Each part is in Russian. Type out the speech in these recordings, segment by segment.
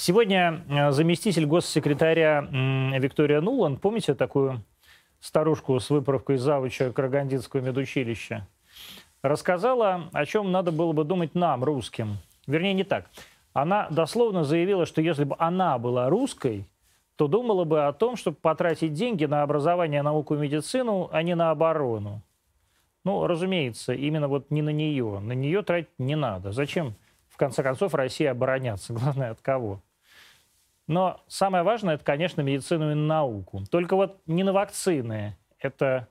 Сегодня э, заместитель госсекретаря Виктория Нулан, помните такую старушку с выправкой завуча Карагандинского медучилища, рассказала, о чем надо было бы думать нам, русским. Вернее, не так. Она дословно заявила, что если бы она была русской, то думала бы о том, чтобы потратить деньги на образование, науку и медицину, а не на оборону. Ну, разумеется, именно вот не на нее. На нее тратить не надо. Зачем, в конце концов, Россия обороняться? Главное, от кого? Но самое важное, это, конечно, медицину и науку. Только вот не на вакцины. Это,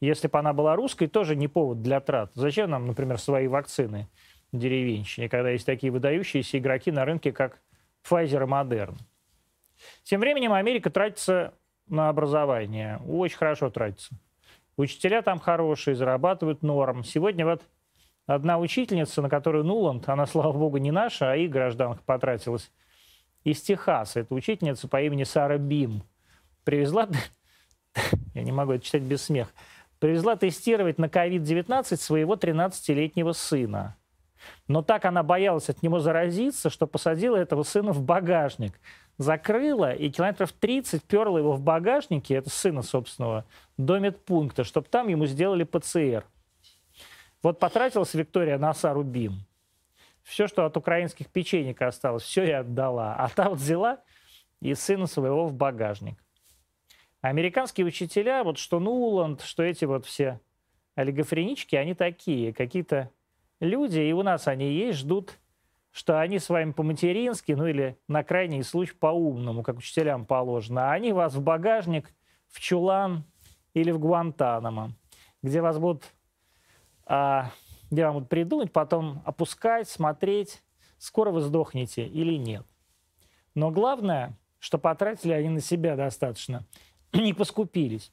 если бы она была русской, тоже не повод для трат. Зачем нам, например, свои вакцины деревенщине, когда есть такие выдающиеся игроки на рынке, как Pfizer и Moderna? Тем временем Америка тратится на образование. Очень хорошо тратится. Учителя там хорошие, зарабатывают норм. Сегодня вот одна учительница, на которую Нуланд, она, слава богу, не наша, а и гражданка потратилась, из Техаса. Это учительница по имени Сара Бим. Привезла, я не могу это читать без смеха, привезла тестировать на COVID-19 своего 13-летнего сына. Но так она боялась от него заразиться, что посадила этого сына в багажник закрыла и километров 30 перла его в багажнике, это сына собственного, до медпункта, чтобы там ему сделали ПЦР. Вот потратилась Виктория на Сару Бим. Все, что от украинских печенек осталось, все я отдала. А та вот взяла и сына своего в багажник. Американские учителя, вот что Нуланд, что эти вот все олигофренички, они такие, какие-то люди, и у нас они есть, ждут что они с вами по-матерински, ну или на крайний случай по-умному, как учителям положено, а они вас в багажник, в чулан или в Гуантанамо, где вас будут, а, где вам будут придумать, потом опускать, смотреть, скоро вы сдохнете или нет. Но главное, что потратили они на себя достаточно, не поскупились.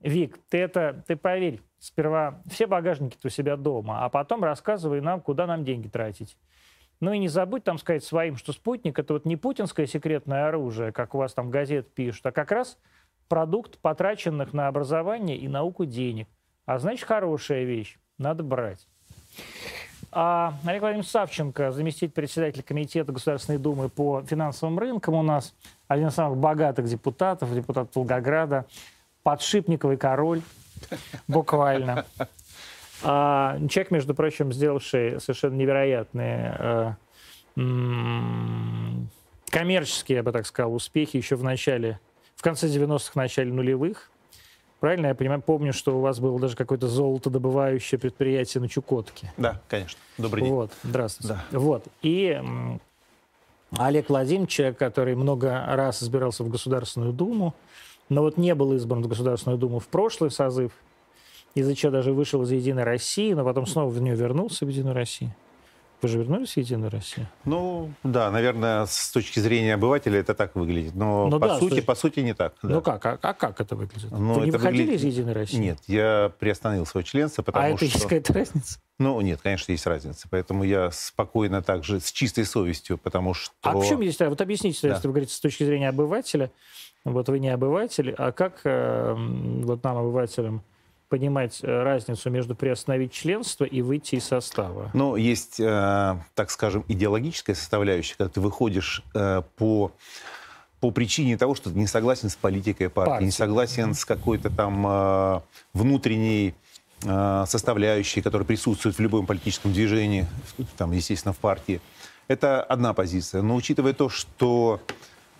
Вик, ты это, ты поверь, сперва все багажники-то у себя дома, а потом рассказывай нам, куда нам деньги тратить. Ну и не забудь там сказать своим, что спутник это вот не путинское секретное оружие, как у вас там газет пишут, а как раз продукт потраченных на образование и науку денег. А значит, хорошая вещь, надо брать. А Олег Владимирович Савченко, заместитель председателя Комитета Государственной Думы по финансовым рынкам у нас, один из самых богатых депутатов, депутат Волгограда, подшипниковый король, буквально. А, человек, между прочим, сделавший совершенно невероятные э, коммерческие, я бы так сказал, успехи еще в начале, в конце 90-х, начале нулевых. Правильно я понимаю, помню, что у вас было даже какое-то золотодобывающее предприятие на Чукотке. Да, конечно. Добрый день. Вот, здравствуйте. Да. Вот. И Олег Владимирович, человек, который много раз избирался в Государственную Думу, но вот не был избран в Государственную Думу в прошлый созыв, из-за чего даже вышел из «Единой России», но потом снова в нее вернулся в «Единую Россию». Вы же вернулись в «Единую Россию»? Ну, да, наверное, с точки зрения обывателя это так выглядит. Но ну, по, да, сути, есть... по сути не так. Да. Ну как? А, а как это выглядит? Ну, Вы не выходили выглядит... из «Единой России»? Нет, я приостановил свое членство, потому а что... А это есть какая-то разница? Ну, нет, конечно, есть разница. Поэтому я спокойно также, с чистой совестью, потому что... А в чем есть? Вот объясните, да. если вы говорите с точки зрения обывателя, вот вы не обыватель, а как э, вот нам, обывателям, понимать э, разницу между приостановить членство и выйти из состава? Ну, есть, э, так скажем, идеологическая составляющая, когда ты выходишь э, по по причине того, что ты не согласен с политикой партии, партии. не согласен с какой-то там э, внутренней э, составляющей, которая присутствует в любом политическом движении, там, естественно, в партии. Это одна позиция. Но учитывая то, что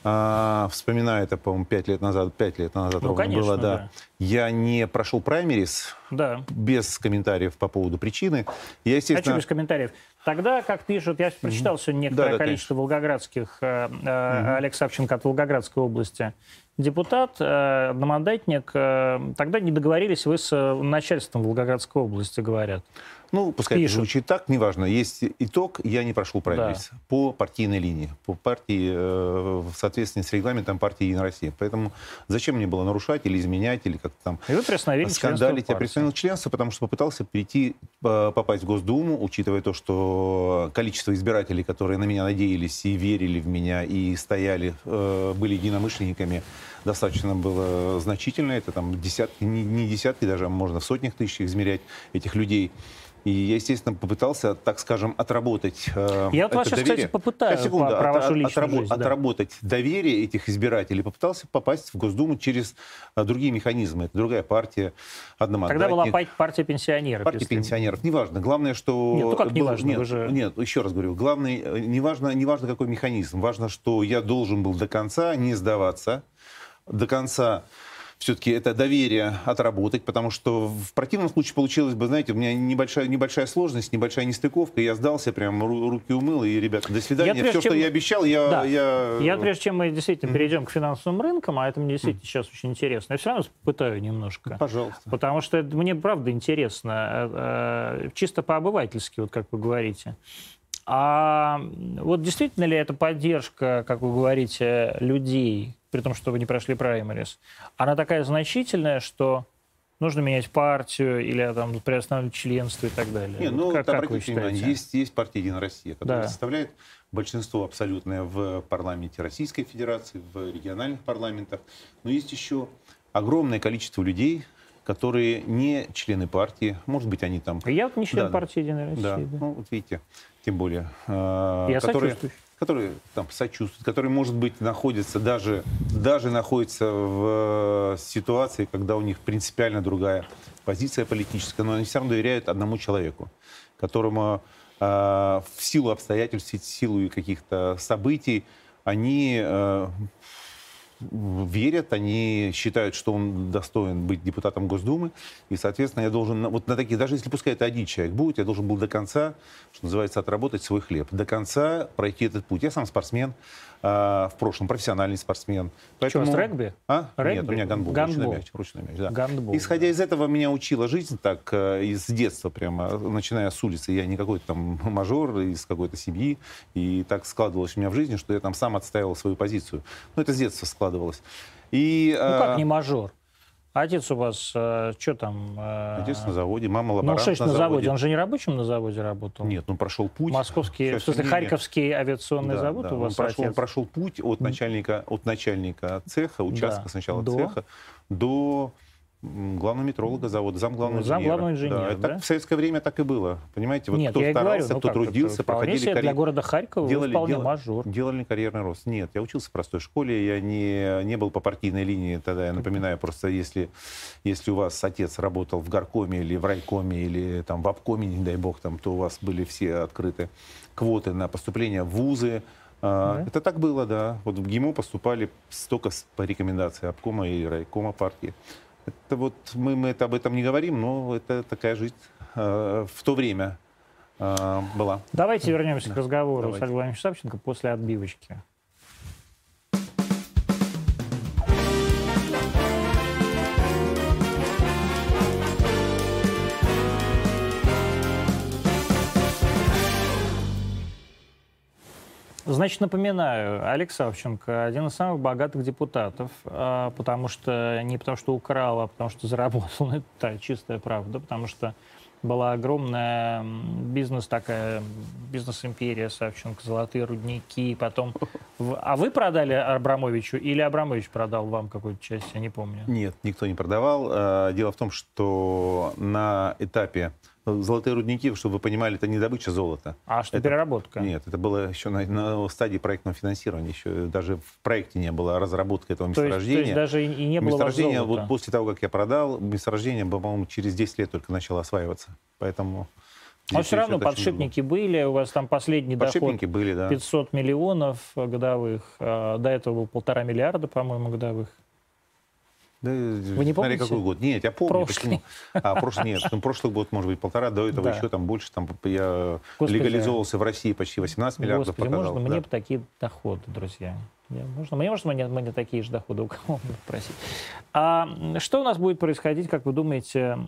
а, вспоминаю это, по-моему, пять лет назад, пять лет назад ну, конечно, было, да. да. Я не прошел праймерис да. без комментариев по поводу причины. Я, естественно... А без комментариев? Тогда, как пишут, я прочитал mm-hmm. сегодня некоторое да, да, количество конечно. волгоградских, э, mm-hmm. Олег Савченко от Волгоградской области, депутат, э, одномандатник, э, тогда не договорились вы с э, начальством Волгоградской области, говорят. Ну, пускай Пишут. это звучит так, неважно. Есть итог, я не прошел праймерис да. по партийной линии, по партии, э, в соответствии с регламентом партии «Единая Россия». Поэтому зачем мне было нарушать или изменять, или как-то там И вы приостановили скандалить? Я приостановил членство, потому что попытался перейти, попасть в Госдуму, учитывая то, что количество избирателей, которые на меня надеялись и верили в меня, и стояли, э, были единомышленниками, достаточно было значительно. Это там десятки, не, не десятки, даже можно в сотнях тысяч измерять этих людей. И я, естественно, попытался, так скажем, отработать э, Я вот вас сейчас, доверие. кстати, попытаю сейчас, секунду, про, вашу личную отрабо- жизнь, да. отработать доверие этих избирателей. Попытался попасть в Госдуму через а, другие механизмы. Это другая партия, одномандатник. Тогда была партия пенсионеров. Партия если... пенсионеров. Неважно. Главное, что... Нет, ну как неважно? Нет, же... нет, еще раз говорю. Главное, э, неважно, неважно, какой механизм. Важно, что я должен был до конца не сдаваться, до конца все-таки это доверие отработать, потому что в противном случае получилось бы, знаете, у меня небольшая, небольшая сложность, небольшая нестыковка, я сдался, прям руки умыл, и, ребята, до свидания. Я, Все, чем... что я обещал, я... Да. Я... я, прежде чем мы действительно mm-hmm. перейдем к финансовым рынкам, а это мне действительно mm-hmm. сейчас очень интересно, я все равно попытаю немножко. Пожалуйста. Потому что это мне правда интересно, э, э, чисто по-обывательски, вот как вы говорите. А вот действительно ли это поддержка, как вы говорите, людей, при том, что вы не прошли праймерис, она такая значительная, что нужно менять партию или там, приостанавливать членство и так далее. Не, ну, как, как обратите внимание, есть, есть партия «Единая Россия», которая да. составляет большинство абсолютное в парламенте Российской Федерации, в региональных парламентах. Но есть еще огромное количество людей, которые не члены партии, может быть, они там... Я вот не член да, партии «Единая Россия». Да, да. ну вот видите, тем более. Э, Я которые, которые там сочувствуют, которые, может быть, находятся даже, даже находятся в э, ситуации, когда у них принципиально другая позиция политическая, но они все равно доверяют одному человеку, которому э, в силу обстоятельств, в силу каких-то событий они э, верят, они считают, что он достоин быть депутатом Госдумы, и, соответственно, я должен, вот на такие, даже если пускай это один человек будет, я должен был до конца, что называется, отработать свой хлеб, до конца пройти этот путь. Я сам спортсмен, а, в прошлом, профессиональный спортсмен. Поэтому... Что, с регби? А? Регби? Нет, у меня гандбол, гандбол. ручной мяч. Ручной мяч да. гандбол, Исходя да. из этого, меня учила жизнь так, э, из детства прямо, начиная с улицы. Я не какой-то там мажор из какой-то семьи, и так складывалось у меня в жизни, что я там сам отстаивал свою позицию. Ну, это с детства складывалось. И, ну, как а, не мажор? Отец у вас э, что там? Э, Отец на заводе, мама лаборант Ну, что на, на заводе. Он же не рабочим на заводе работал? Нет, он прошел путь. Московский, в смысле, Харьковский авиационный да, завод да, у вас он прошел, он прошел путь от начальника, от начальника цеха, участка да. сначала до... цеха, до главного метролога завода, зам главного зам инженера. главного инженера, да, да? Так, в советское время так и было. Понимаете, вот Нет, кто старался, говорю, ну, кто трудился, проходили карьеру. для города Харькова делали, вполне дел, мажор. Делали карьерный рост. Нет, я учился в простой школе, я не, не был по партийной линии тогда. Я напоминаю, просто если, если у вас отец работал в горкоме или в райкоме, или там в обкоме, не дай бог, там, то у вас были все открыты квоты на поступление в вузы, а, да. Это так было, да. Вот в ГИМО поступали столько по рекомендации обкома и райкома партии. Это вот мы, мы это об этом не говорим, но это такая жизнь э, в то время э, была. Давайте вернемся да. к разговору Давайте. с Аглаем Савченко после отбивочки. Значит, напоминаю, Олег Савченко один из самых богатых депутатов, а, потому что не потому что украл, а потому что заработал. Это чистая правда, потому что была огромная бизнес такая, бизнес-империя Савченко, золотые рудники, потом... А вы продали Абрамовичу или Абрамович продал вам какую-то часть, я не помню? Нет, никто не продавал. А, дело в том, что на этапе Золотые рудники, чтобы вы понимали, это не добыча золота. А что это, переработка? Нет, это было еще на, на стадии проектного финансирования. Еще даже в проекте не было разработки этого месторождения. То есть, то есть даже и не было Месторождение, вот после того, как я продал, месторождение, по-моему, через 10 лет только начало осваиваться. Поэтому... Но все равно подшипники были, у вас там последний подшипники доход были, да. 500 миллионов годовых, а до этого был полтора миллиарда, по-моему, годовых. Да, Вы не помните? какой год? Нет, я помню. Прошлый. Почему. А, прошлый, нет, ну, прошлый год, может быть, полтора, до этого да. еще там больше. Там, я Господи, легализовался в России почти 18 миллиардов Господи, показал. можно да. мне такие доходы, друзья? Я, можно, мне, может, мне, мне такие же доходы у кого просить. А что у нас будет происходить, как вы думаете,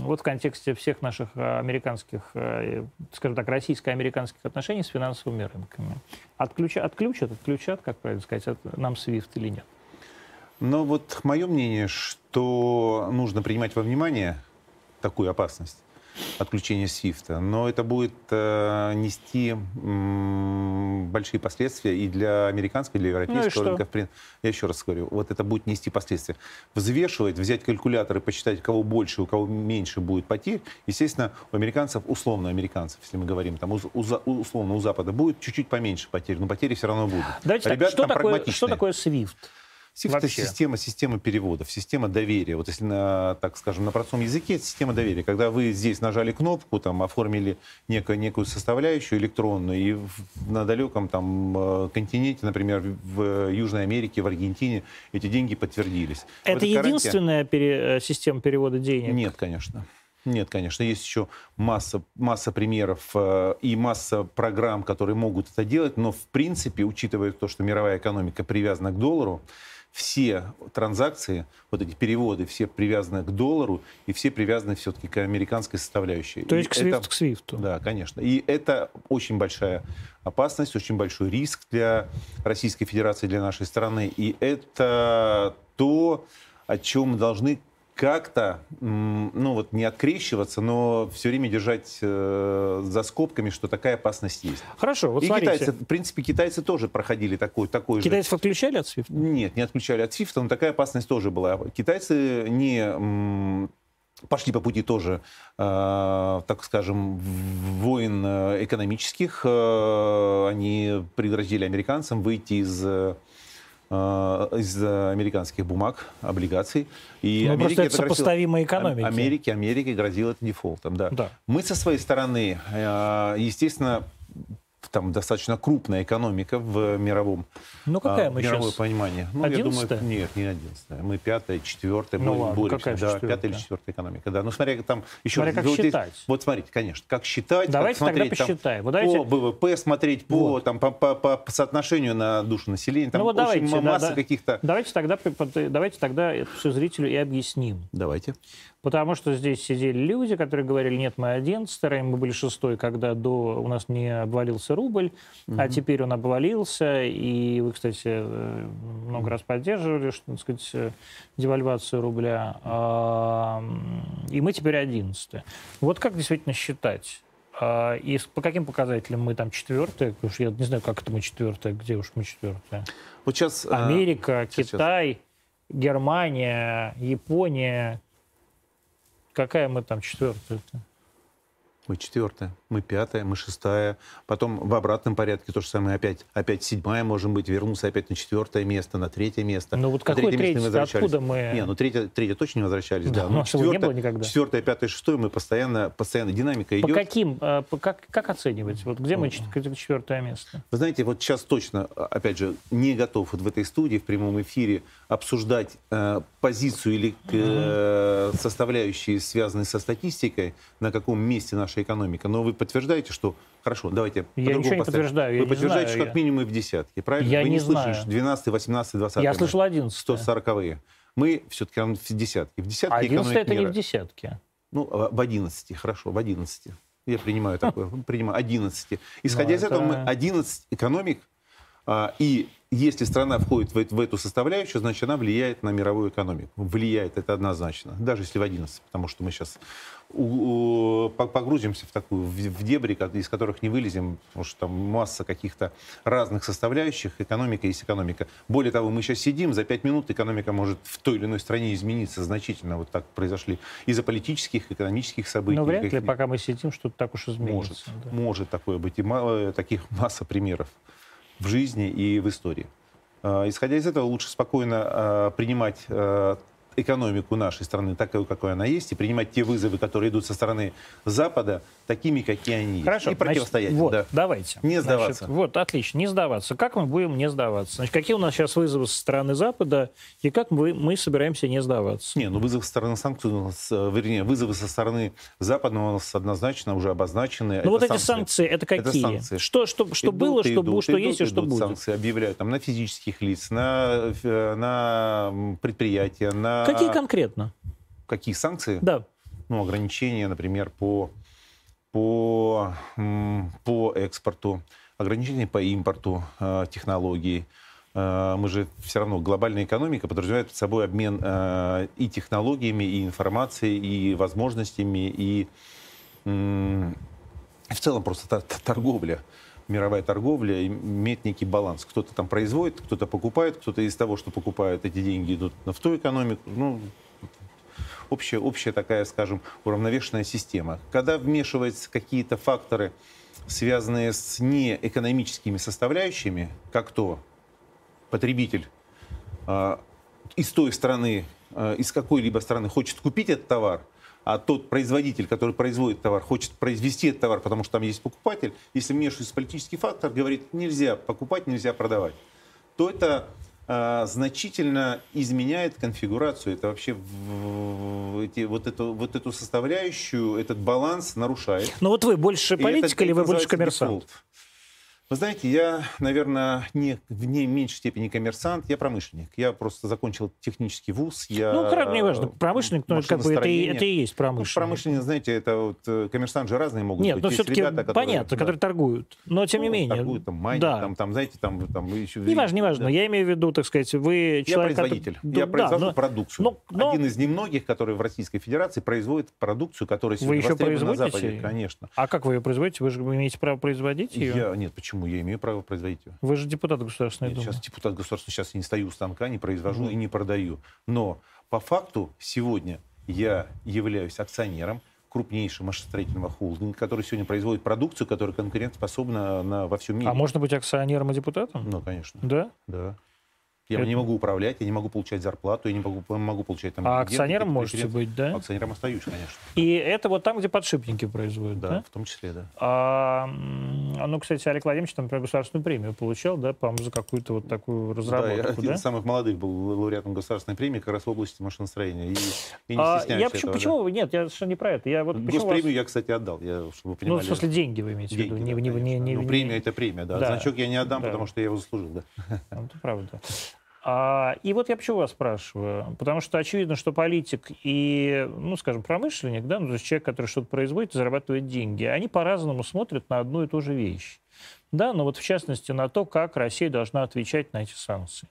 вот в контексте всех наших американских, э, скажем так, российско-американских отношений с финансовыми рынками? Отключат, отключат, отключат, как правильно сказать, от, нам SWIFT или нет? Но вот мое мнение, что нужно принимать во внимание такую опасность. отключения SWIFT. Но это будет э, нести м, большие последствия и для американского, и для европейского ну и рынка. Я еще раз говорю, вот это будет нести последствия. Взвешивать, взять калькулятор и посчитать, у кого больше, у кого меньше будет потерь. Естественно, у американцев, условно американцев, если мы говорим, там, у, у, условно у Запада будет чуть-чуть поменьше потерь, но потери все равно будут. Давайте Ребята так, что, такое, что такое SWIFT это система, система переводов, система доверия. Вот если, на, так скажем, на простом языке, это система доверия. Когда вы здесь нажали кнопку, там, оформили некую, некую составляющую электронную, и в, на далеком там, э, континенте, например, в Южной Америке, в Аргентине, эти деньги подтвердились. Это единственная пере, э, система перевода денег? Нет, конечно. Нет, конечно, есть еще масса, масса примеров э, и масса программ, которые могут это делать, но в принципе, учитывая то, что мировая экономика привязана к доллару, все транзакции, вот эти переводы, все привязаны к доллару, и все привязаны все-таки к американской составляющей. То есть и к это, к SWIFT. Да, конечно. И это очень большая опасность, очень большой риск для Российской Федерации, для нашей страны. И это то, о чем мы должны как-то, ну вот не открещиваться, но все время держать э, за скобками, что такая опасность есть. Хорошо, вот И смотрите. китайцы, в принципе, китайцы тоже проходили такой, такой Китайцев же... отключали от SWIFT? Нет, не отключали от SWIFT, но такая опасность тоже была. Китайцы не пошли по пути тоже, э, так скажем, войн э, экономических. Э, они пригрозили американцам выйти из Э, из американских бумаг, облигаций. И ну, Америке это сопоставимой экономики. Америке, Америке грозило это дефолтом, да. да. Мы со своей стороны, э, естественно, там достаточно крупная экономика в мировом ну, какая а, мы мировое сейчас? понимание. Ну, 11 я думаю, нет, не одиннадцатая. Мы пятая, четвертая, ну, ладно, боремся. Какая да, пятая или четвертая экономика. Да. Ну, смотря там еще смотря как вот считать. Вот смотрите, конечно, как считать, Давайте как смотреть тогда посчитаем. Вот давайте... по ВВП смотреть, по, вот. там, по, по, по, по соотношению на душу населения. Там ну, вот давайте, масса да, каких-то... Давайте тогда, давайте тогда это все зрителю и объясним. Давайте. Потому что здесь сидели люди, которые говорили, нет, мы 11 мы были шестой, когда до у нас не обвалился рубль, угу. а теперь он обвалился, и вы, кстати, э, много раз поддерживали, что, так сказать, э, девальвацию рубля, и мы теперь 11 Вот как действительно считать? А, и по каким показателям мы там четвертые? Потому что я не знаю, как это мы четвертые, где уж мы четвертые. Вот сейчас, а, Америка, сейчас. Китай, Германия, Япония, Какая мы там четвертая-то? Мы четвертая, мы пятая, мы шестая. Потом в обратном порядке то же самое. Опять, опять седьмая можем быть, вернуться опять на четвертое место, на третье место. Ну вот какое третье? Мы откуда мы... Не, ну третье, третье точно не возвращались. Да, да. Ну, четвертое, не было никогда. Четвертое, пятое, шестое мы постоянно, постоянно динамика идет. По каким, э, по, как, как оценивать? Вот где мы четвертое место? Вы знаете, вот сейчас точно, опять же, не готов вот в этой студии, в прямом эфире обсуждать э, позицию или э, составляющие, связанные со статистикой, на каком месте наша экономика. Но вы подтверждаете, что хорошо, давайте Я ничего не подтверждаю. Вы подтверждаете, знаю, что как минимум в десятке, правильно? Я вы не, не слышали 12, 18, 20. Я слышал 11. 140-е. Мы все-таки в десятке. В десятке 11 это мира. не в десятке. Ну, в 11, хорошо, в 11. Я принимаю такое, принимаю 11. Исходя Но из это... этого, мы 11 экономик, а, и если страна входит в, в эту составляющую, значит, она влияет на мировую экономику. Влияет это однозначно, даже если в 11, потому что мы сейчас у, у, погрузимся в такую, в, в дебри, из которых не вылезем, потому что там масса каких-то разных составляющих. Экономика есть экономика. Более того, мы сейчас сидим, за пять минут экономика может в той или иной стране измениться значительно. Вот так произошли из-за политических, экономических событий. Но вряд ли, пока мы сидим, что-то так уж изменится. Может, да. может такое быть. И мало, таких масса примеров в жизни и в истории. А, исходя из этого, лучше спокойно а, принимать а, экономику нашей страны такой, какой она есть, и принимать те вызовы, которые идут со стороны Запада, такими, какие они есть. Хорошо, и противостоять. Значит, вот, да. давайте. Не сдаваться. Значит, вот, отлично, не сдаваться. Как мы будем не сдаваться? Значит, какие у нас сейчас вызовы со стороны Запада, и как мы, мы собираемся не сдаваться? Не, ну вызовы со стороны санкций, э, вернее, вызовы со стороны Запада у нас однозначно уже обозначены. Ну вот эти санкции, это какие? Это санкции. Что, что, что идут, было, что, идут, что идут, есть идут, и что будет? санкции объявляют там, на физических лиц, на, на предприятия, на... Какие конкретно? Какие санкции? Да. Ну, ограничения, например, по по, по экспорту, ограничения по импорту э, технологий. Э, мы же все равно, глобальная экономика подразумевает под собой обмен э, и технологиями, и информацией, и возможностями, и в целом просто торговля, мировая торговля имеет некий баланс. Кто-то там производит, кто-то покупает, кто-то из того, что покупают, эти деньги идут в ту экономику. Ну, общая, общая такая, скажем, уравновешенная система. Когда вмешиваются какие-то факторы, связанные с неэкономическими составляющими, как то потребитель э, из той страны, э, из какой-либо страны хочет купить этот товар, а тот производитель, который производит товар, хочет произвести этот товар, потому что там есть покупатель, если вмешивается политический фактор, говорит, нельзя покупать, нельзя продавать, то это э, значительно изменяет конфигурацию. Это вообще в, эти, вот, эту, вот эту составляющую, этот баланс нарушает. Но вот вы больше политик или вы больше коммерсант? Дефолт. Вы знаете, я, наверное, не, в не меньшей степени коммерсант, я промышленник. Я просто закончил технический вуз. Я, ну, как не важно, промышленник, но как бы это, и, это и есть промышленник. Ну, промышленник, знаете, это вот э, коммерсант же разные могут Нет, быть. но все-таки ребята, которые, понятно, да, которые торгуют. Но тем ну, не менее. Торгуют, там, майнинг, да. там, там, знаете, там, там еще... Не важно, не важно. Да. Я имею в виду, так сказать, вы человек... Я производитель. Который... Я да, произвожу но... продукцию. Но, но... Один из немногих, который в Российской Федерации производит продукцию, которая сегодня вы еще производите? на Западе. Конечно. А как вы ее производите? Вы же имеете право производить ее? Я... Нет, почему? Я имею право производить ее. Вы же депутат Государственной Думы. Сейчас депутат Государственной, сейчас я не стою у станка, не произвожу mm. и не продаю. Но по факту сегодня я являюсь акционером крупнейшего машиностроительного холдинга, который сегодня производит продукцию, которая конкурентоспособна на, во всем мире. А можно быть акционером и депутатом? Ну, конечно. Да? Да. Я это... не могу управлять, я не могу получать зарплату, я не могу, могу получать там... А акционером можете быть, да? Акционером остаюсь, конечно. И это вот там, где подшипники производят, да? Да, в том числе, да. А, ну, кстати, Олег Владимирович, там, например, государственную премию получал, да, по-моему, за какую-то вот такую разработку, да? Я один да? из самых молодых был лауреатом государственной премии как раз в области машиностроения. И, и не а, я почему, этого, почему да? Нет, я совершенно не про это. Я вот, Госпремию вас... я, кстати, отдал, я, чтобы понимали. Ну, в смысле, деньги вы имеете деньги, в виду? Да, не, не, не, ну, премия — это премия, да. да. Значок я не отдам, да. потому что я его заслужил, да. Ну, это правда. А, и вот я почему вас спрашиваю? Потому что очевидно, что политик и, ну, скажем, промышленник, да, ну, то есть человек, который что-то производит, зарабатывает деньги, они по-разному смотрят на одну и ту же вещь. Да, но вот в частности на то, как Россия должна отвечать на эти санкции.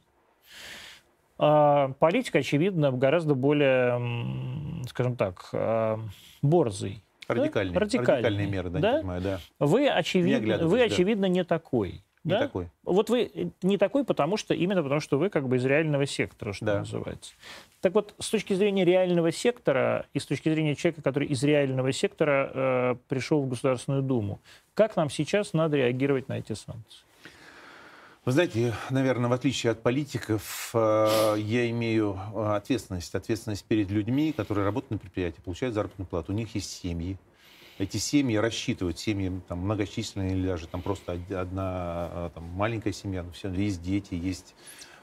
А, политик, очевидно, гораздо более, скажем так, а, борзый. Радикальный, да? Радикальный. Радикальные меры, да, да? Понимаю, да. Вы, очевидно, вы, да. очевидно, не такой. Не да? такой. Вот вы э, не такой, потому что именно потому что вы как бы из реального сектора, что да. называется. Так вот, с точки зрения реального сектора и с точки зрения человека, который из реального сектора э, пришел в Государственную Думу, как нам сейчас надо реагировать на эти санкции? Вы знаете, наверное, в отличие от политиков, э, я имею э, ответственность, ответственность перед людьми, которые работают на предприятии, получают заработную плату. У них есть семьи, эти семьи рассчитывают, семьи там, многочисленные или даже там просто одна а, там, маленькая семья, но все, есть дети, есть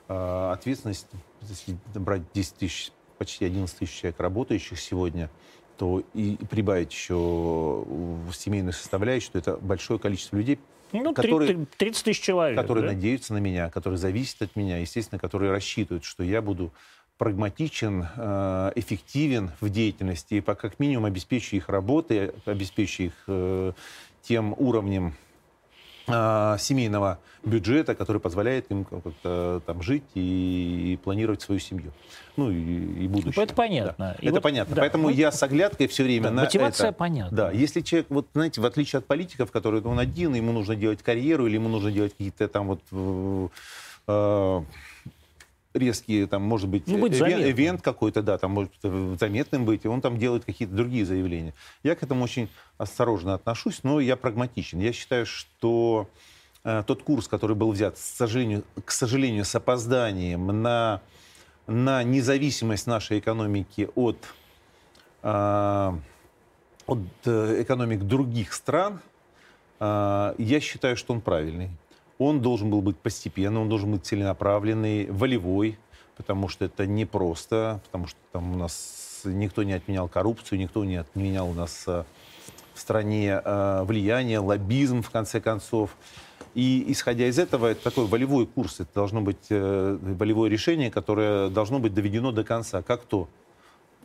э, ответственность, если брать 10 тысяч, почти 11 тысяч человек работающих сегодня, то и прибавить еще в семейную составляющую, что это большое количество людей, ну, которые, 30 тысяч человек. Которые да? надеются на меня, которые зависят от меня, естественно, которые рассчитывают, что я буду прагматичен, э, эффективен в деятельности и как минимум обеспечу их работой, обеспечу их э, тем уровнем э, семейного бюджета, который позволяет им как-то там жить и, и планировать свою семью. Ну и, и будущее. Это понятно. Да. это вот, понятно. Да. Поэтому я с оглядкой все время да, на мотивация это. понятна. Да. Если человек, вот знаете, в отличие от политиков, которые он один, ему нужно делать карьеру или ему нужно делать какие-то там вот э, резкие, там, может быть, ну, быть эвен, эвент какой-то, да, там может заметным быть, и он там делает какие-то другие заявления. Я к этому очень осторожно отношусь, но я прагматичен. Я считаю, что э, тот курс, который был взят, к сожалению, к сожалению с опозданием на, на независимость нашей экономики от, э, от э, экономик других стран, э, я считаю, что он правильный он должен был быть постепенный, он должен быть целенаправленный, волевой, потому что это непросто, потому что там у нас никто не отменял коррупцию, никто не отменял у нас э, в стране э, влияние, лоббизм, в конце концов. И исходя из этого, это такой волевой курс, это должно быть э, волевое решение, которое должно быть доведено до конца. Как то?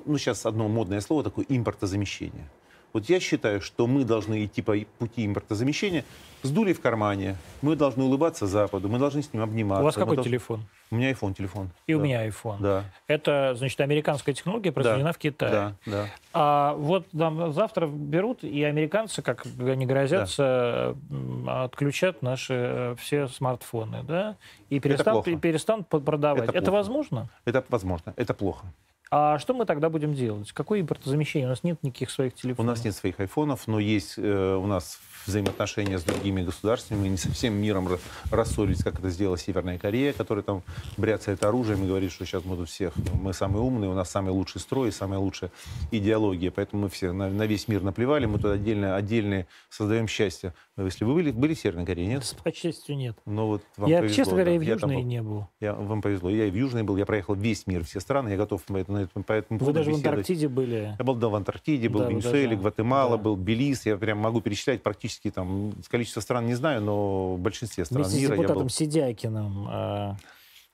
Ну, сейчас одно модное слово такое импортозамещение. Вот я считаю, что мы должны идти по пути импортозамещения с дулей в кармане. Мы должны улыбаться Западу, мы должны с ним обниматься. У вас какой должны... телефон? У меня iPhone телефон. И да. у меня iPhone. Да. Это, значит, американская технология произведена да. в Китае. Да, да. А вот нам завтра берут, и американцы, как они грозятся, да. отключат наши э, все смартфоны, да? И перестанут, перестанут продавать. Это, Это возможно? Это возможно. Это плохо. А что мы тогда будем делать? Какое импортозамещение? У нас нет никаких своих телефонов. У нас нет своих айфонов, но есть э, у нас взаимоотношения с другими государствами. Не со всем миром рассорились, как это сделала Северная Корея, которая там бряцает оружием и говорит, что сейчас мы тут всех, мы самые умные, у нас самый лучший строй самая лучшая идеология. Поэтому мы все на, на весь мир наплевали, мы тут отдельно, отдельные создаем счастье. Если вы были, были в Северной Корее, нет? По счастью, нет. Но вот вам я, повезло, честно говоря, да. и в Южной был. не был. Я, вам повезло. Я и в Южной был, я проехал весь мир, все страны, я готов по этому, по этому Вы даже беседовать. в Антарктиде были? Я был да, в Антарктиде, был да, в Венесуэле, даже... Гватемала, да. был Белиз. Я прям могу перечислять практически там количество стран не знаю, но в большинстве стран Вместе мира с депутатом я был. Сидякиным э,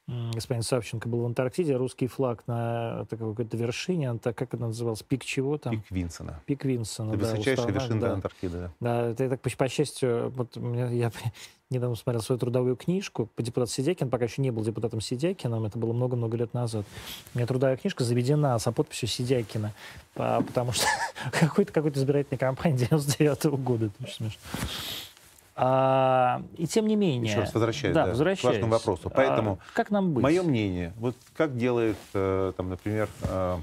господин Савченко был в Антарктиде, русский флаг на такой какой-то вершине, так, как это называлось, пик чего там? Пик Винсона. Пик Винсона, это да. высочайшая вершина да. Антарктиды. Да, да это, это, по, по счастью, вот меня, я недавно смотрел свою трудовую книжку по депутату Сидякин, пока еще не был депутатом Сидякиным, это было много-много лет назад. У меня трудовая книжка заведена со подписью Сидякина, потому что какой-то какой избирательной кампании 99 -го года, это очень смешно. А, и тем не менее... Еще раз возвращаюсь, да, да, возвращаюсь. к важному вопросу. Поэтому а, как нам быть? Мое мнение, вот как делает, э, там, например, э,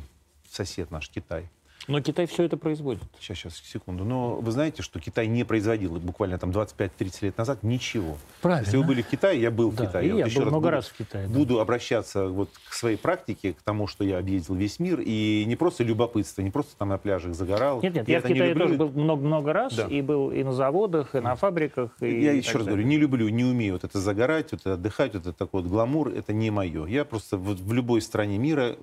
сосед наш Китай. Но Китай все это производит. Сейчас, сейчас, секунду. Но вы знаете, что Китай не производил буквально там 25-30 лет назад ничего. Правильно. Если вы были в Китае, я был да, в Китае. И вот я еще был раз много буду, раз в Китае. Да. Буду обращаться вот к своей практике, к тому, что я объездил весь мир, и не просто любопытство, не просто там на пляжах загорал. Нет, нет, я, я в Китае тоже был много-много раз, да. и был и на заводах, и на фабриках. И я и еще раз говорю, не люблю, не умею вот это загорать, вот это отдыхать, вот это такой вот гламур, это не мое. Я просто вот в любой стране мира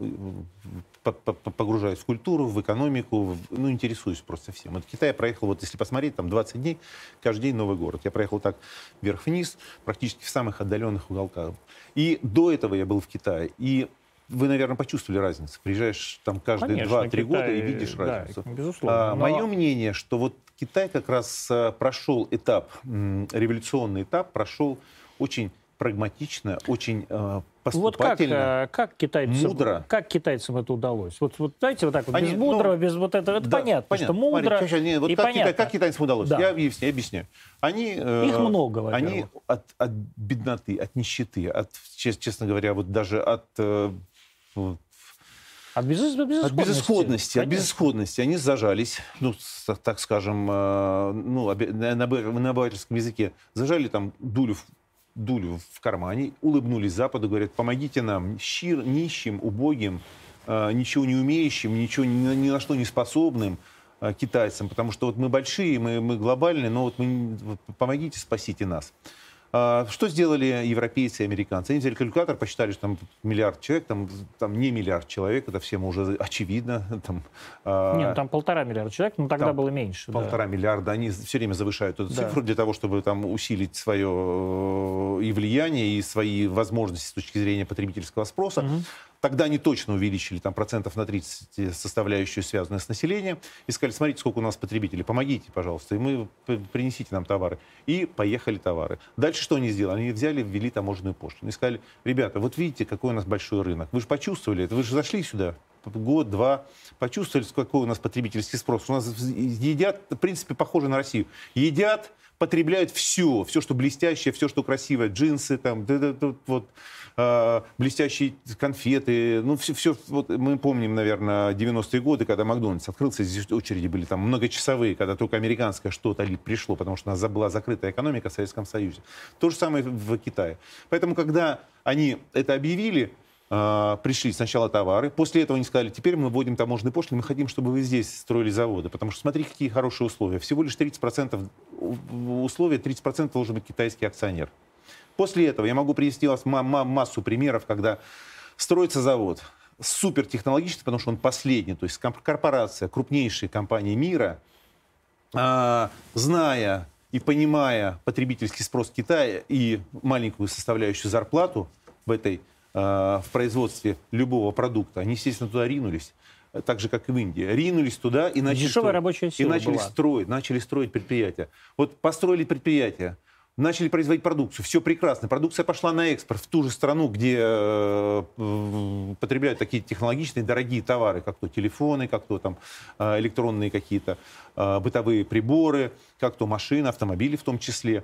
погружаюсь в культуру, в экономику, ну, интересуюсь просто всем. Вот в Китае проехал, вот если посмотреть, там 20 дней, каждый день новый город. Я проехал так вверх-вниз, практически в самых отдаленных уголках. И до этого я был в Китае. И вы, наверное, почувствовали разницу. Приезжаешь там каждые 2-3 года и видишь разницу. Да, безусловно. А, но... Мое мнение, что вот Китай как раз а, прошел этап, революционный этап, прошел очень прагматично, очень э, поступательно, вот как, как китайцам, мудро. Как китайцам это удалось? Вот, вот знаете, вот так вот, Они, без мудрого, ну, без вот этого, это да, понятно, понятно, что мудро Смотри, сейчас, нет, вот и как, понятно. Как китайцам удалось? Да. Я объясню, я объясню. Они, э, Их много, Они от, от бедноты, от нищеты, от, честно говоря, вот даже от... Э, от, безыс... безысходности. От безысходности, от безысходности. Они зажались, ну, так скажем, э, ну, на, на, на обывательском языке, зажали там дулю в дулю в кармане, улыбнулись Западу, говорят, помогите нам, щир, нищим, убогим, э, ничего не умеющим, ничего ни, на что не способным э, китайцам, потому что вот мы большие, мы, мы глобальные, но вот, мы, помогите, спасите нас. А, что сделали европейцы и американцы? Они взяли калькулятор, посчитали, что там миллиард человек, там, там не миллиард человек, это всем уже очевидно. Там, а, Нет, там полтора миллиарда человек, но тогда было меньше. Полтора да. миллиарда. Они все время завышают эту да. цифру для того, чтобы там усилить свое э, и влияние, и свои возможности с точки зрения потребительского спроса. Угу. Тогда они точно увеличили там, процентов на 30 составляющую, связанную с населением, и сказали, смотрите, сколько у нас потребителей, помогите, пожалуйста, и мы принесите нам товары. И поехали товары. Дальше что они сделали? Они взяли, ввели таможенную пошлину и сказали, ребята, вот видите, какой у нас большой рынок. Вы же почувствовали это, вы же зашли сюда, год, два, почувствовали, какой у нас потребительский спрос. У нас едят, в принципе, похоже на Россию. Едят, потребляют все, все, что блестящее, все, что красивое, джинсы, там, вот, э, блестящие конфеты, ну, все, все, вот мы помним, наверное, 90-е годы, когда Макдональдс открылся, здесь очереди были там многочасовые, когда только американское что-то пришло, потому что у нас была закрытая экономика в Советском Союзе. То же самое в Китае. Поэтому, когда они это объявили, пришли сначала товары, после этого они сказали, теперь мы вводим таможенные пошлины, мы хотим, чтобы вы здесь строили заводы, потому что смотри, какие хорошие условия. Всего лишь 30% условия, 30% должен быть китайский акционер. После этого я могу привести вас массу примеров, когда строится завод супертехнологический, потому что он последний, то есть корпорация, крупнейшие компании мира, зная и понимая потребительский спрос Китая и маленькую составляющую зарплату в этой Э, в производстве любого продукта, они, естественно, туда ринулись. так же, как и в Индии, ринулись туда и начали, Дешевая строить, рабочая сила и начали была. строить, начали строить предприятия. Вот построили предприятия, начали производить продукцию, все прекрасно. Продукция пошла на экспорт в ту же страну, где э, потребляют такие технологичные дорогие товары, как то телефоны, как то там э, электронные какие-то э, бытовые приборы, как то машины, автомобили в том числе.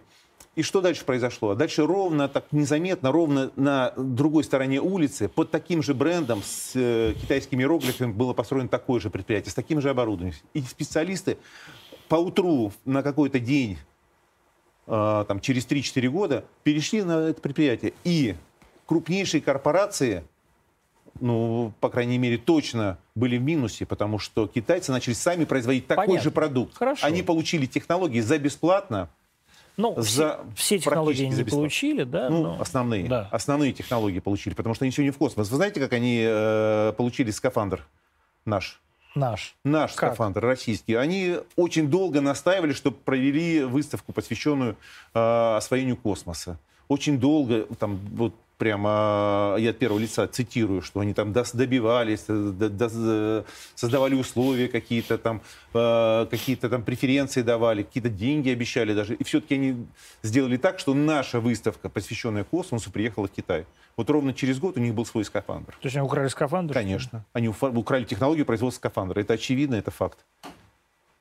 И что дальше произошло? Дальше ровно, так незаметно, ровно на другой стороне улицы, под таким же брендом, с э, китайскими иероглифами, было построено такое же предприятие, с таким же оборудованием. И специалисты по утру на какой-то день, там, через 3-4 года, перешли на это предприятие. И крупнейшие корпорации, ну, по крайней мере, точно были в минусе, потому что китайцы начали сами производить такой Понятно. же продукт. Хорошо. Они получили технологии за бесплатно, Ну, за все, все технологии не получили, да? Ну, но- основные. да. Основные технологии получили, потому что они сегодня в космос. Вы знаете, как они э, получили скафандр наш? Наш. Наш Как? скафандр российский. Они очень долго настаивали, чтобы провели выставку, посвященную э, освоению космоса. Очень долго, там, вот прямо э, я от первого лица цитирую, что они там добивались, э, э, создавали условия какие-то там, какие-то там преференции давали, какие-то деньги обещали даже. И все-таки они сделали так, что наша выставка, посвященная космосу, приехала в Китай. Вот ровно через год у них был свой скафандр. То есть они украли скафандр? Конечно. Они украли технологию производства скафандра. Это очевидно, это факт.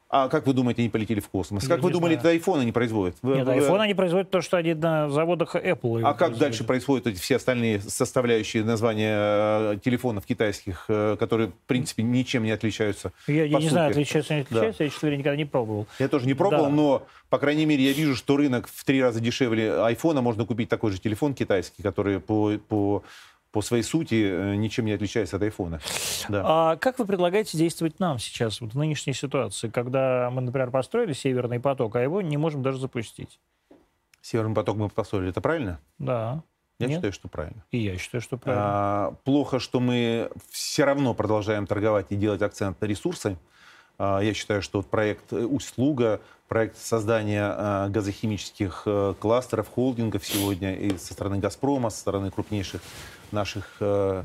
А как вы думаете, они полетели в космос? Я как вы не думали, это айфон они производят? Нет, вы- iPhone они производят то, что они на заводах Apple. А как производят. дальше происходят эти все остальные составляющие названия э, телефонов китайских, э, которые, в принципе, ничем не отличаются? Я, я не знаю, отличаются они Да. отличаются, я, честно говоря, никогда не пробовал. Я тоже не пробовал, Да. но, по крайней мере, я вижу, что рынок в три раза дешевле айфона. Можно купить такой же телефон китайский, который по, по, по своей сути э, ничем не отличается от айфона. Да. А как вы предлагаете действовать нам сейчас, вот в нынешней ситуации, когда мы, например, построили Северный поток, а его не можем даже запустить? Северный поток мы построили, это правильно? Да. Я Нет? считаю, что правильно. И я считаю, что правильно. А, плохо, что мы все равно продолжаем торговать и делать акцент на ресурсы. А, я считаю, что вот проект э, «Услуга», проект создания а, газохимических э, кластеров, холдингов сегодня и со стороны «Газпрома», со стороны крупнейших наших э,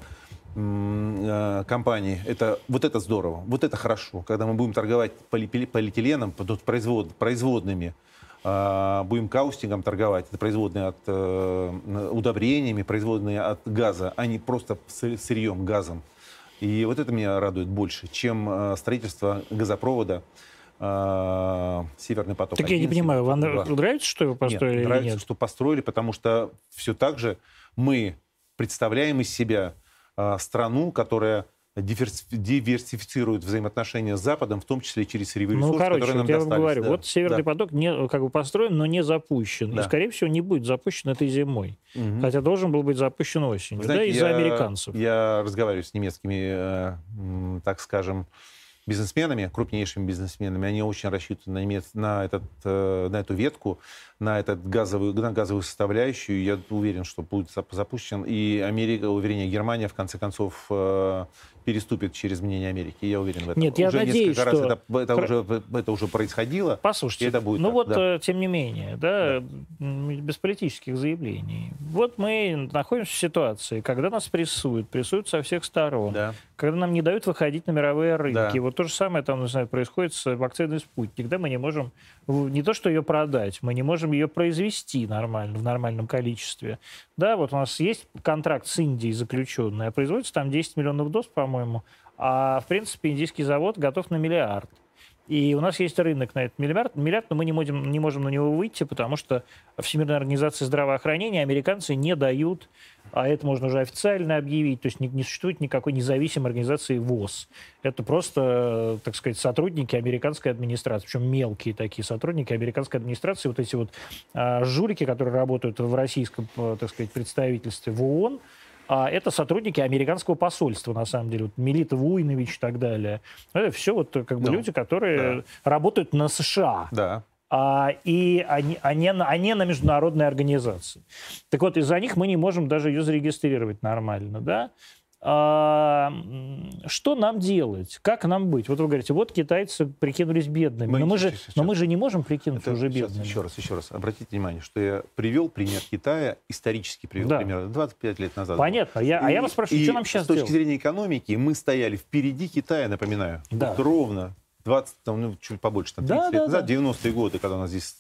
э, компаний, это, вот это здорово, вот это хорошо. Когда мы будем торговать полипи- полиэтиленом, производ, производными, а, будем каустингом торговать, это производные от э, удобрениями, производные от газа, а не просто сы- сырьем, газом. И вот это меня радует больше, чем э, строительство газопровода э, «Северный поток». так я не 1, понимаю, вам «Северный поток 2». нравится, что его построили Нет, или нравится, нет? что построили, потому что все так же мы представляем из себя а, страну, которая диверс- диверсифицирует взаимоотношения с Западом, в том числе через ресурсы, Ну, короче, которые нам вот я вам говорю, Да, вот Северный да. поток не, как бы построен, но не запущен. И, Да. скорее всего, не будет запущен этой зимой. Мгм. Хотя должен был быть запущен осенью, Вы знаете, да, из-за американцев. Я разговариваю с немецкими, э, так скажем, бизнесменами, крупнейшими бизнесменами. Они очень рассчитывают на, на, этот, э, на эту ветку, на, этот газовую, на газовую составляющую. Я уверен, что будет зап- запущен. И Америка, вернее, Германия, в конце концов, э, переступит через мнение Америки. Я уверен в этом. Нет, я уже надеюсь, несколько раз что- это, это, уже, это уже происходило. Послушайте, это будет ну так, вот, да. э, тем не менее, да, м, без политических заявлений. Вот мы находимся в ситуации, когда нас прессуют, прессуют со всех сторон, Да. когда нам не дают выходить на мировые рынки. Да. Вот то же самое там, не знаю, происходит с вакциной «Спутник», да, мы не можем не то что ее продать, мы не можем ее произвести нормально, в нормальном количестве. Да, вот у нас есть контракт с Индией заключенный, а производится там 10 миллионов доз, по-моему, а, в принципе, индийский завод готов на миллиард. И у нас есть рынок на этот миллиард, миллиард но мы не можем, не можем на него выйти, потому что Всемирная организация здравоохранения американцы не дают, а это можно уже официально объявить, то есть не, не существует никакой независимой организации ВОЗ. Это просто, так сказать, сотрудники американской администрации, причем мелкие такие сотрудники американской администрации, вот эти вот а, жулики, которые работают в российском, э, так сказать, представительстве в ООН, а это сотрудники американского посольства, на самом деле. Вот Мелита Вуйнович и так далее. Это все вот э, как бы Ну, люди, которые работают на США. Да. А, и они, они, они на международной организации. Так вот, из-за них мы не можем даже ее зарегистрировать нормально, да? А, что нам делать? Как нам быть? Вот вы говорите, вот китайцы прикинулись бедными. Мы, но, мы же, сейчас, но мы же не можем прикинуться уже бедными. Еще раз, еще раз. Обратите внимание, что я привел пример Китая, исторически привел да. пример 25 лет назад. Понятно. Я, и, а я вас спрашиваю, что нам сейчас с точки делать? зрения экономики мы стояли впереди Китая, напоминаю. Да. Вот ровно 20, там, ну, чуть побольше, там, 30 да, лет да, назад, да. 90-е годы, когда у нас здесь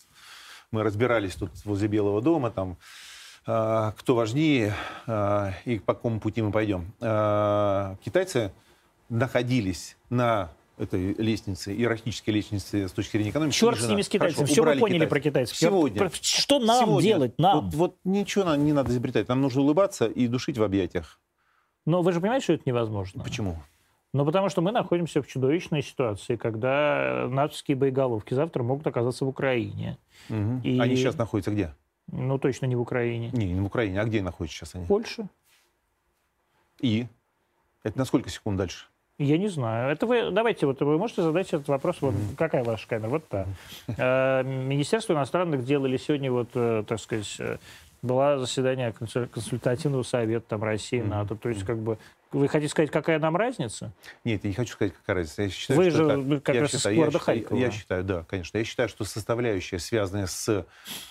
мы разбирались тут возле Белого дома, там кто важнее а, и по какому пути мы пойдем. А, китайцы находились на этой лестнице, иерархической лестнице с точки зрения экономики. Черт с ними, с китайцами. Все мы поняли китайцев. про китайцев. Сегодня. Что нам сегодня, делать? Нам? Вот, вот ничего не надо изобретать. Нам нужно улыбаться и душить в объятиях. Но вы же понимаете, что это невозможно? Почему? Ну, потому что мы находимся в чудовищной ситуации, когда натовские боеголовки завтра могут оказаться в Украине. Угу. И... Они сейчас находятся где? Ну, точно не в Украине. Не, не в Украине. А где находятся сейчас они? Польша. И? Это на сколько секунд дальше? Я не знаю. Это вы, давайте, вот вы можете задать этот вопрос. Вот mm-hmm. какая ваша камера? Вот та. Э, Министерство иностранных дел или сегодня вот, э, так сказать, э, было заседание консультативного совета там России, НАТО. То есть, как бы, вы хотите сказать, какая нам разница? Нет, я не хочу сказать, какая разница. Я считаю, Вы что же это, как я раз считаю, из города я Харькова. Я считаю, да, конечно. Я считаю, что составляющая, связанная с э,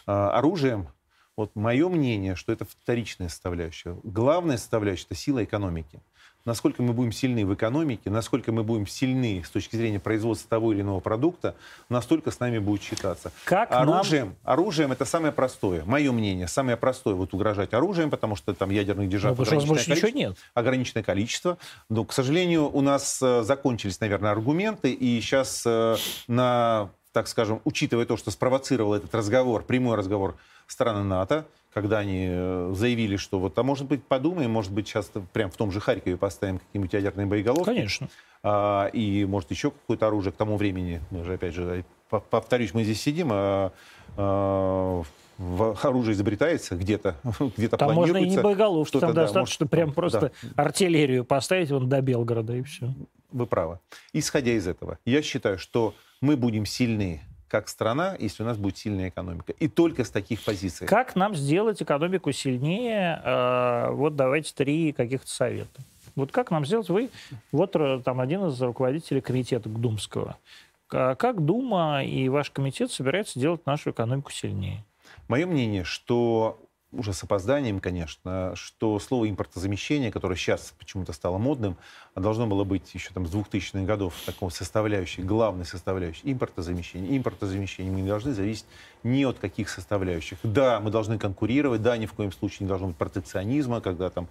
оружием, вот мое мнение, что это вторичная составляющая. Главная составляющая – это сила экономики насколько мы будем сильны в экономике, насколько мы будем сильны с точки зрения производства того или иного продукта, настолько с нами будет считаться. Как оружием, нам... оружием это самое простое. Мое мнение, самое простое вот угрожать оружием, потому что там ядерных держав ну, ограниченное, количество, нет. ограниченное количество. Но, к сожалению, у нас э, закончились, наверное, аргументы, и сейчас э, на, так скажем, учитывая то, что спровоцировал этот разговор, прямой разговор страны НАТО, когда они э, заявили, что вот, а может быть, подумаем, может быть, сейчас прям в том же Харькове поставим какие-нибудь ядерные боеголовки. Конечно. А, и, может, еще какое-то оружие к тому времени. Мы же, опять же, повторюсь, мы здесь сидим, а, а оружие изобретается где-то, где-то там можно и не боеголовки, там да, достаточно может, прям просто да. артиллерию поставить вон до Белгорода и все. Вы правы. Исходя из этого, я считаю, что мы будем сильнее как страна, если у нас будет сильная экономика. И только с таких позиций. Как нам сделать экономику сильнее? Э, вот давайте три каких-то совета. Вот как нам сделать? Вы вот э, там один из руководителей комитета Думского. Как Дума и ваш комитет собираются делать нашу экономику сильнее? Мое мнение, что уже с опозданием, конечно, что слово импортозамещение, которое сейчас почему-то стало модным, должно было быть еще там с 2000-х годов такой составляющей, главной составляющей импортозамещение. Импортозамещение мы не должны зависеть ни от каких составляющих. Да, мы должны конкурировать, да, ни в коем случае не должно быть протекционизма, когда там,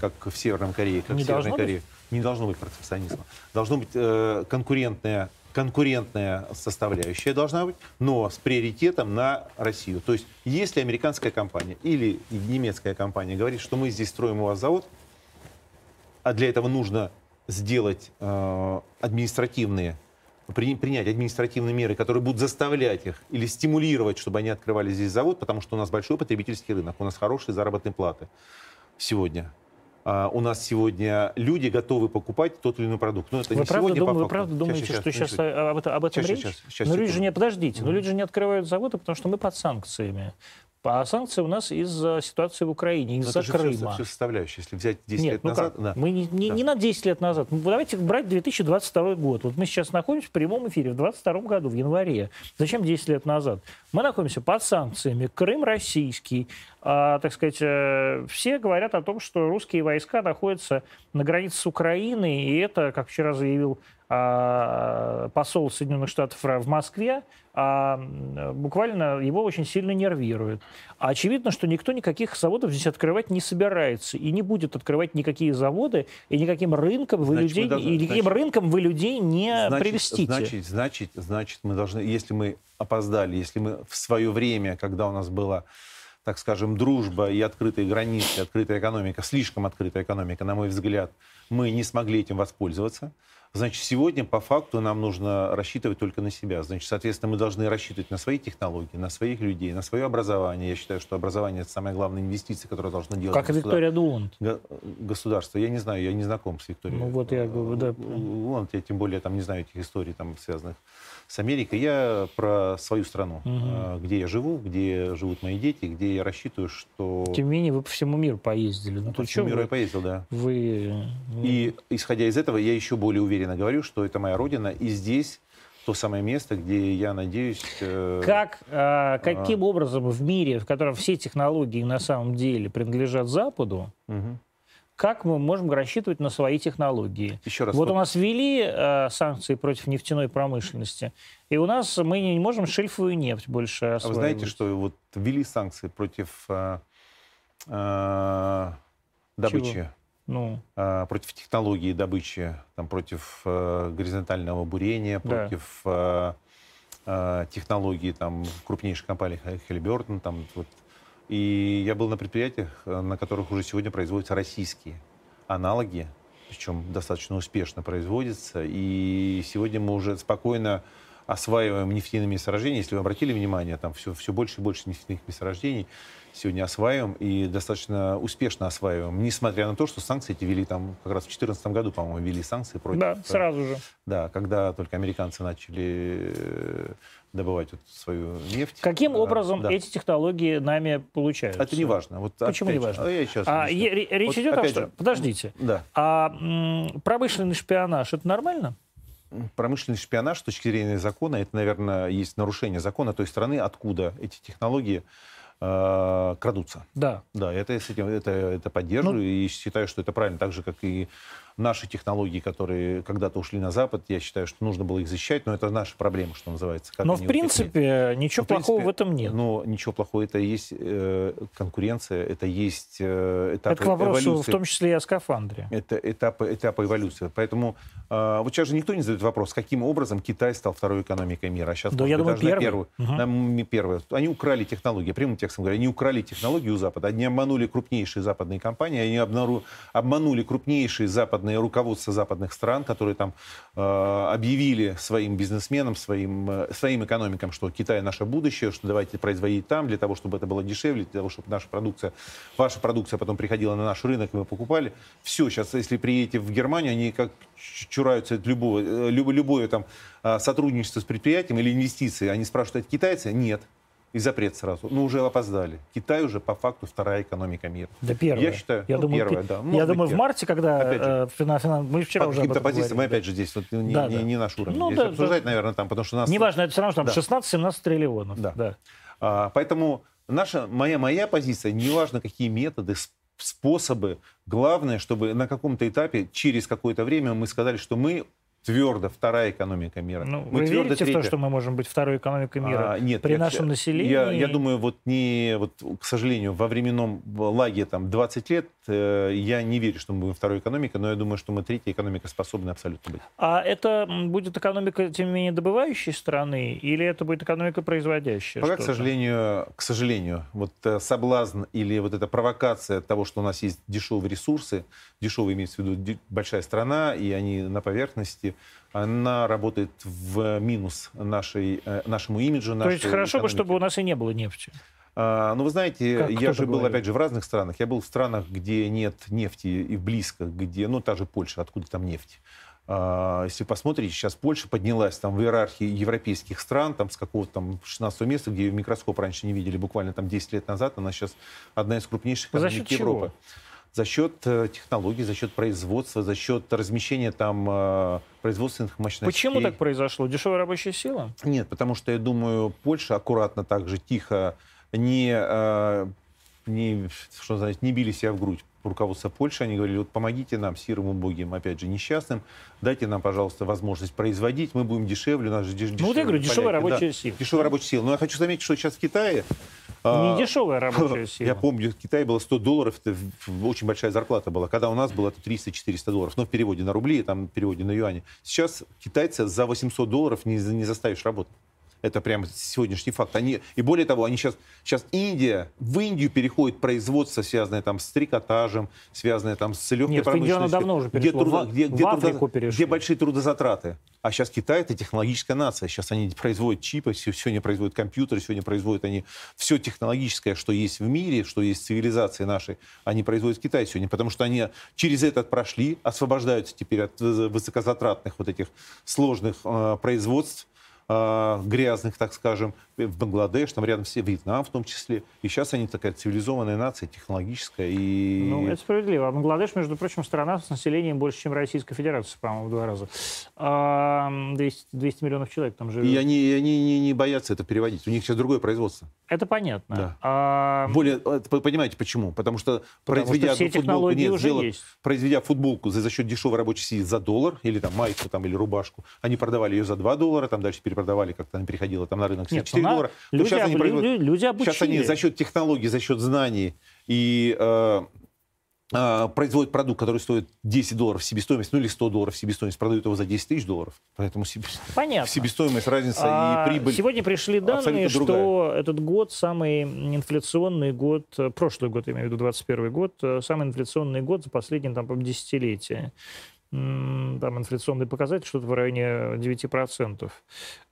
как в Северном Корее, как не в Северной Корее. Быть? Не должно быть протекционизма. Должно быть э, конкурентная конкурентная составляющая должна быть, но с приоритетом на Россию. То есть, если американская компания или немецкая компания говорит, что мы здесь строим у вас завод, а для этого нужно сделать э, административные, при, принять административные меры, которые будут заставлять их или стимулировать, чтобы они открывали здесь завод, потому что у нас большой потребительский рынок, у нас хорошие заработные платы сегодня. А, у нас сегодня люди готовы покупать тот или иной продукт. Но это вы, не правда сегодня, дум... вы правда думаете, сейчас, что сейчас, сейчас об, этом, об этом сейчас, речь? Сейчас, сейчас, но люди же не, подождите, но люди же не открывают заводы, потому что мы под санкциями. А санкции у нас из-за ситуации в Украине, из-за Крыма. Все, все составляющие. Если взять 10 Нет, лет ну назад... Да. Мы не, не, да. не на 10 лет назад. Ну, давайте брать 2022 год. Вот мы сейчас находимся в прямом эфире в 2022 году, в январе. Зачем 10 лет назад? Мы находимся под санкциями. Крым российский. А, так сказать, э, все говорят о том, что русские войска находятся на границе с Украиной, и это, как вчера заявил посол Соединенных Штатов в Москве, а, буквально его очень сильно нервирует. А очевидно, что никто никаких заводов здесь открывать не собирается и не будет открывать никакие заводы, и никаким рынком вы значит, людей, должны, и никаким значит, рынком вы людей не значит, привестите. Значит, значит, значит, мы должны, если мы опоздали, если мы в свое время, когда у нас было так скажем, дружба и открытые границы, открытая экономика, слишком открытая экономика, на мой взгляд, мы не смогли этим воспользоваться. Значит, сегодня по факту нам нужно рассчитывать только на себя. Значит, соответственно, мы должны рассчитывать на свои технологии, на своих людей, на свое образование. Я считаю, что образование это самая главная инвестиция, которую должно делать Как и Виктория Дуланд. Государство. Я не знаю, я не знаком с Викторией. Ну вот я говорю, да. Дуланд, я тем более там не знаю этих историй, там связанных с Америкой. Я про свою страну, угу. где я живу, где живут мои дети, где я рассчитываю, что... Тем не менее, вы по всему миру поездили. Ну, по всему миру вы... я поездил, да. Вы... И, исходя из этого, я еще более уверенно говорю, что это моя родина, и здесь то самое место, где я надеюсь... Э, как, э, каким а... образом в мире, в котором все технологии на самом деле принадлежат Западу, угу как мы можем рассчитывать на свои технологии. Еще раз. Вот, вот. у нас ввели э, санкции против нефтяной промышленности, и у нас мы не можем шельфовую нефть больше осваивать. А вы знаете, что вот ввели санкции против э, э, добычи, Чего? ну. э, против технологии добычи, там, против э, горизонтального бурения, да. против э, э, технологий там, крупнейших компаний Halliburton, там, вот, и я был на предприятиях, э, на которых уже сегодня производятся российские аналоги, причем достаточно успешно производятся. И сегодня мы уже спокойно осваиваем нефтяные месторождения. Если вы обратили внимание, там все, все больше и больше нефтяных месторождений сегодня осваиваем и достаточно успешно осваиваем, несмотря на то, что санкции эти ввели там как раз в 2014 году, по-моему, ввели санкции против... Да, сразу же. Да, когда только американцы начали э, добывать вот свою нефть. Каким а, образом да. эти технологии нами получаются? Это не важно. Вот, Почему не важно? А я сейчас а, речь вот, идет о том, что... Же, подождите. Да. А м, промышленный шпионаж, это нормально? Промышленный шпионаж с точки зрения закона, это, наверное, есть нарушение закона той страны, откуда эти технологии э, крадутся. Да. Да, это, этим, это, это поддерживаю ну, и считаю, что это правильно, так же, как и наши технологии, которые когда-то ушли на Запад, я считаю, что нужно было их защищать, но это наша проблема, что называется. Как но в принципе ничего но, плохого в, принципе, в этом нет. Но ничего плохого, это есть э, конкуренция, это есть э, этап Это к вопросу эволюции. в том числе и о скафандре. Это этапы, этапы эволюции. Поэтому э, вот сейчас же никто не задает вопрос, каким образом Китай стал второй экономикой мира, а сейчас да, я думаю, первый. первую. Угу. На, первую. Они украли технологии, прямым текстом говоря, они украли технологию у Запада, они обманули крупнейшие западные компании, они обманули крупнейшие западные руководства Запада западных стран, которые там э, объявили своим бизнесменам, своим, э, своим экономикам, что Китай наше будущее, что давайте производить там, для того, чтобы это было дешевле, для того, чтобы наша продукция, ваша продукция потом приходила на наш рынок, и мы покупали. Все, сейчас, если приедете в Германию, они как чураются от любого, э, любое, там э, сотрудничество с предприятием или инвестиции. Они спрашивают, это китайцы? Нет и запрет сразу. Ну, уже опоздали. Китай уже по факту вторая экономика мира. Да первая. Я считаю, я ну, думаю, первая, да. Может я думаю, в марте, когда опять же, э, финан, финан, мы вчера по уже каким-то позициям, мы опять же здесь вот, не, да, не, да. не наш уровень. Ну, Здесь да, обсуждать, да. наверное, там, потому что у нас... Неважно, это все равно там да. 16-17 триллионов. Да. да. А, поэтому наша, моя, моя позиция, неважно, какие методы, способы, главное, чтобы на каком-то этапе, через какое-то время мы сказали, что мы твердо вторая экономика мира. Ну, мы вы верите третья. в то, что мы можем быть второй экономикой мира а, нет, при я, нашем населении? Я, я думаю, вот не, вот, к сожалению, во временном лаге там 20 лет э, я не верю, что мы будем второй экономикой, но я думаю, что мы третья экономика способны абсолютно быть. А это будет экономика, тем не менее, добывающей страны, или это будет экономика производящая? Пока, к сожалению, к сожалению, вот э, соблазн или вот эта провокация того, что у нас есть дешевые ресурсы, дешевые имеется в виду большая страна, и они на поверхности, она работает в минус нашей, э, нашему имиджу. То есть хорошо бы, чтобы у нас и не было нефти. А, ну, вы знаете, как я же был, говорит? опять же, в разных странах. Я был в странах, где нет нефти, и близко, где, ну, та же Польша, откуда там нефть. А, если посмотрите, сейчас Польша поднялась там в иерархии европейских стран, там с какого-то там 16 места, где микроскоп раньше не видели, буквально там 10 лет назад, она сейчас одна из крупнейших экономик Европы. Чего? За счет э, технологий, за счет производства, за счет размещения там э, производственных мощностей. Почему так произошло? Дешевая рабочая сила? Нет, потому что, я думаю, Польша аккуратно так же, тихо, не, э, не, что сказать, не били себя в грудь руководство Польши, они говорили, вот помогите нам, сирым убогим, опять же, несчастным, дайте нам, пожалуйста, возможность производить, мы будем дешевле, у нас же дешевле. Ну вот я говорю, дешевая рабочая да, сила. Дешевая рабочая сила. Но я хочу заметить, что сейчас в Китае не а, дешевая рабочая сила. Я помню, в Китае было 100 долларов, это очень большая зарплата была. Когда у нас было это 300-400 долларов. Но в переводе на рубли, там в переводе на юани. Сейчас китайца за 800 долларов не, не заставишь работать. Это прямо сегодняшний факт. Они, и более того, они сейчас, сейчас Индия, в Индию переходит производство, связанное там с трикотажем, связанное там с легкой Нет, промышленностью. давно уже где, трудо, где, где, трудо, где большие трудозатраты. А сейчас Китай это технологическая нация. Сейчас они производят чипы, сегодня производят компьютеры, сегодня производят они все технологическое, что есть в мире, что есть в цивилизации нашей, они производят в Китае сегодня, потому что они через этот прошли, освобождаются теперь от высокозатратных вот этих сложных э, производств, э, грязных, так скажем, в Бангладеш, там рядом все, Вьетнам в том числе. И сейчас они такая цивилизованная нация, технологическая. И... Ну, это справедливо. А Бангладеш, между прочим, страна с населением больше, чем Российская Федерация, по-моему, в два раза. 200, 200 миллионов человек там живет. И они, и они не, не боятся это переводить. У них сейчас другое производство. Это понятно. Да. А... Более, понимаете почему? Потому что, Потому произведя что все футболку, нет, уже сделав, есть. произведя футболку за, за счет дешевой рабочей силы за доллар, или там майку, там, или рубашку, они продавали ее за 2 доллара, там дальше перепродавали, как-то она переходила там на рынок 4 нет, доллара. Люди, сейчас, они производят, люди обучили. сейчас они за счет технологий, за счет знаний и э, э, производят продукт, который стоит 10 долларов себестоимость, ну или 100 долларов себестоимость, продают его за 10 тысяч долларов. Поэтому себе... Понятно. себестоимость, разница а, и прибыль Сегодня пришли данные, что другая. этот год самый инфляционный год, э, прошлый год, я имею в виду 21 год, э, самый инфляционный год за последние там, десятилетия там инфляционный показатель что-то в районе 9%.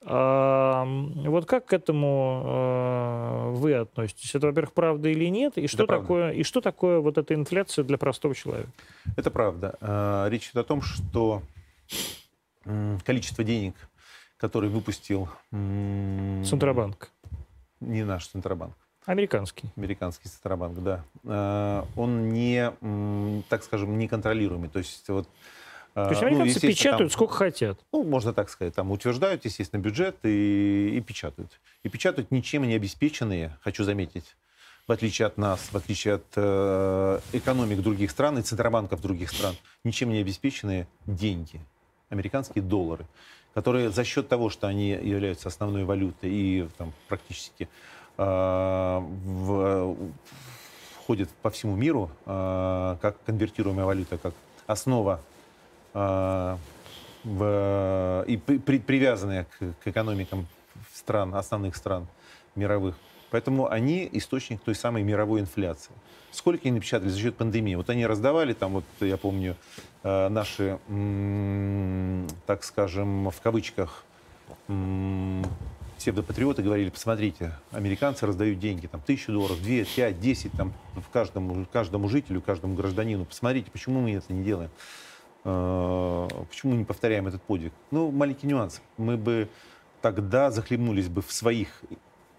А, вот как к этому а, вы относитесь? Это, во-первых, правда или нет? И что, такое, и что такое вот эта инфляция для простого человека? Это правда. А, речь идет о том, что количество денег, которые выпустил... Центробанк. Не наш Центробанк. Американский. Американский Центробанк, да. Он не, так скажем, неконтролируемый. То есть вот то есть а, американцы ну, печатают там, сколько хотят? Ну, можно так сказать. Там утверждают, естественно, бюджет и, и печатают. И печатают ничем не обеспеченные, хочу заметить, в отличие от нас, в отличие от э, экономик других стран и центробанков других стран, ничем не обеспеченные деньги, американские доллары, которые за счет того, что они являются основной валютой и там, практически э, в, входят по всему миру э, как конвертируемая валюта, как основа а, в, и при, привязанные к, к экономикам стран, основных стран мировых. Поэтому они источник той самой мировой инфляции. Сколько они напечатали за счет пандемии? Вот они раздавали, там вот я помню, э, наши, так скажем, в кавычках, псевдопатриоты говорили, посмотрите, американцы раздают деньги, там, тысячу долларов, две, пять, десять, там, каждому, каждому жителю, каждому гражданину. Посмотрите, почему мы это не делаем. Э, почему не повторяем этот подвиг? Ну, маленький нюанс. Мы бы тогда захлебнулись бы в своих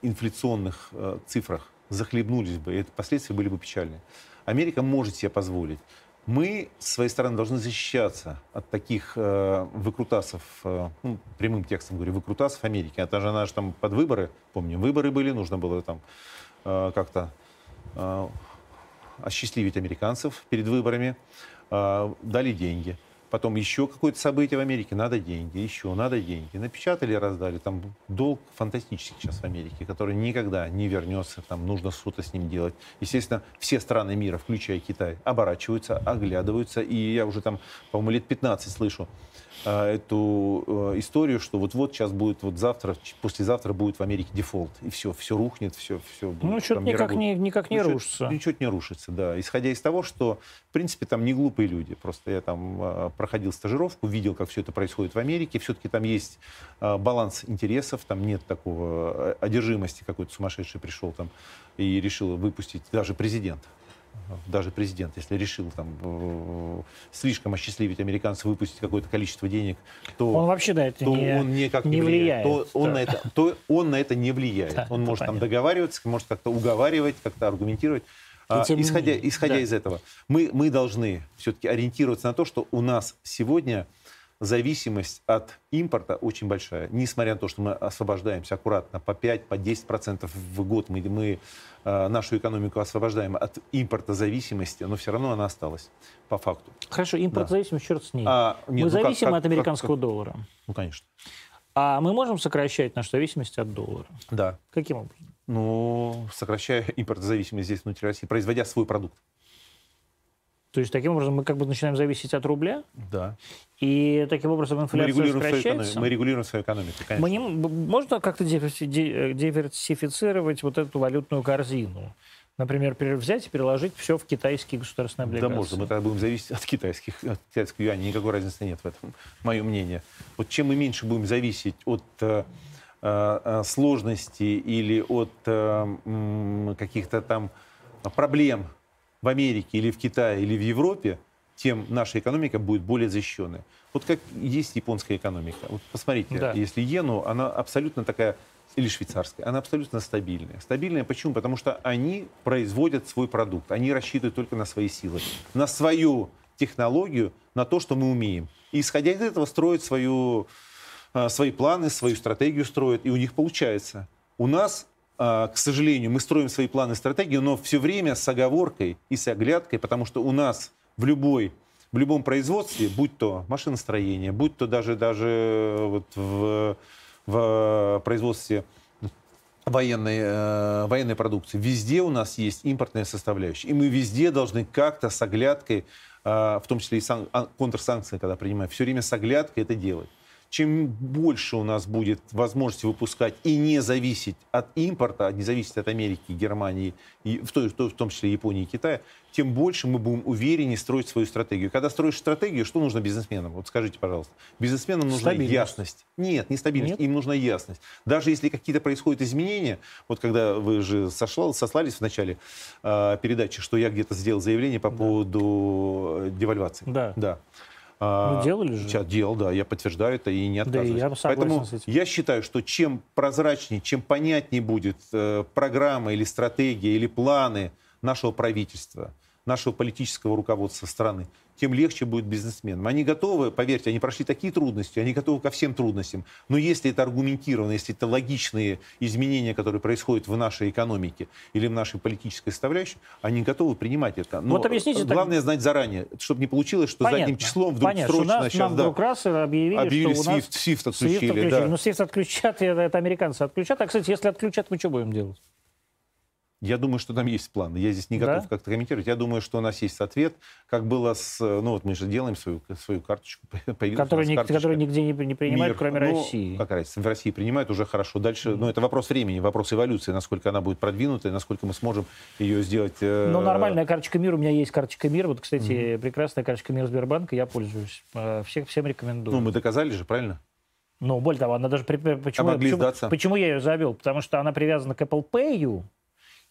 инфляционных э, цифрах, захлебнулись бы, и это последствия были бы печальные. Америка может себе позволить. Мы, с своей стороны, должны защищаться от таких э, выкрутасов, э, ну, прямым текстом говорю, выкрутасов Америки. Это же же там под выборы, помню, выборы были, нужно было там э, как-то э, осчастливить американцев перед выборами. А, дали деньги. Потом еще какое-то событие в Америке, надо деньги, еще надо деньги. Напечатали, раздали. Там долг фантастический сейчас в Америке, который никогда не вернется, там нужно что-то с ним делать. Естественно, все страны мира, включая Китай, оборачиваются, оглядываются. И я уже там, по-моему, лет 15 слышу, а, эту э, историю, что вот-вот сейчас будет, вот завтра, послезавтра будет в Америке дефолт, и все, все рухнет, все, все будет. Ну, что-то никак не, никак не ну, рушится. Ничего не рушится, да. Исходя из того, что, в принципе, там не глупые люди. Просто я там а, проходил стажировку, видел, как все это происходит в Америке. Все-таки там есть а, баланс интересов, там нет такого одержимости какой-то сумасшедший пришел там и решил выпустить даже президент даже президент, если решил там э, слишком осчастливить американцев, выпустить какое-то количество денег, то он вообще на это то не, он никак не, влияет. То, он на это, то он на это не влияет. Да, он может понятно. там договариваться, может как-то уговаривать, как-то аргументировать. А, исходя исходя да. из этого, мы, мы должны все-таки ориентироваться на то, что у нас сегодня зависимость от импорта очень большая. Несмотря на то, что мы освобождаемся аккуратно по 5, по 10% в год, мы, мы э, нашу экономику освобождаем от импорта зависимости, но все равно она осталась по факту. Хорошо, импорт да. зависимость, черт с ней. А, нет, мы ну зависим как, как, от американского как, как, доллара. Ну, конечно. А мы можем сокращать нашу зависимость от доллара? Да. Каким образом? Ну, сокращая импортозависимость здесь внутри России, производя свой продукт. То есть таким образом мы как бы начинаем зависеть от рубля. Да. И таким образом инфляция мы регулируем сокращается. Свою мы регулируем свою экономику, конечно. Мы не, можно как-то диверсифицировать вот эту валютную корзину? Например, взять и переложить все в китайские государственные облигации. Да можно, мы тогда будем зависеть от китайских, от китайского юаня, никакой разницы нет в этом, мое мнение. Вот чем мы меньше будем зависеть от э, э, э сложности или от э, каких-то там проблем в Америке или в Китае или в Европе, тем наша экономика будет более защищенной. Вот как есть японская экономика. Вот посмотрите, да. если иену, она абсолютно такая, или швейцарская, она абсолютно стабильная. Стабильная почему? Потому что они производят свой продукт, они рассчитывают только на свои силы, на свою технологию, на то, что мы умеем. И исходя из этого строят свою, а, свои планы, свою стратегию строят, и у них получается. У нас к сожалению, мы строим свои планы и стратегии, но все время с оговоркой и с оглядкой, потому что у нас в любой в любом производстве, будь то машиностроение, будь то даже, даже вот в, в производстве военной, э, военной продукции, везде у нас есть импортная составляющая. И мы везде должны как-то с оглядкой, э, в том числе и сан, а, контрсанкции, когда принимаем, все время с оглядкой это делать чем больше у нас будет возможности выпускать и не зависеть от импорта, не зависеть от Америки, Германии, и в, той, в том числе Японии и Китая, тем больше мы будем увереннее строить свою стратегию. Когда строишь стратегию, что нужно бизнесменам? Вот скажите, пожалуйста. Бизнесменам нужна ясность. Нет, не стабильность, Нет? им нужна ясность. Даже если какие-то происходят изменения, вот когда вы же сошло, сослались в начале э, передачи, что я где-то сделал заявление по да. поводу э, девальвации. Да. да. Ну, делали же. Сейчас делал, да, я подтверждаю это и не отказываюсь. Да, я Поэтому с этим. я считаю, что чем прозрачнее, чем понятнее будет э, программа или стратегия или планы нашего правительства, нашего политического руководства страны, тем легче будет бизнесменам. Они готовы, поверьте, они прошли такие трудности, они готовы ко всем трудностям. Но если это аргументированно, если это логичные изменения, которые происходят в нашей экономике или в нашей политической составляющей, они готовы принимать это. Но вот объясните, главное так... знать заранее, чтобы не получилось, что Понятно. задним числом вдруг Понятно, срочно нас, сейчас... Нам да, вдруг раз объявили, объявили что у нас... SWIFT, SWIFT отключили. SWIFT отключили. Да. Ну, SWIFT отключат, это, это американцы отключат. А, кстати, если отключат, мы что будем делать? Я думаю, что там есть планы. Я здесь не готов да? как-то комментировать. Я думаю, что у нас есть ответ, как было с... Ну вот мы же делаем свою, свою карточку. Которую, ни, которую нигде не, не принимают, Мир. кроме ну, России. Как разница, в России принимают уже хорошо. Дальше, mm-hmm. ну это вопрос времени, вопрос эволюции, насколько она будет продвинутой, насколько мы сможем ее сделать... Э... Ну нормальная карточка мира, у меня есть карточка мира. Вот, кстати, mm-hmm. прекрасная карточка мира Сбербанка, я пользуюсь. Э, всех, всем рекомендую. Ну мы доказали же, правильно? Ну, более того, она даже... Почему, а почему, почему я ее завел? Потому что она привязана к Apple Pay,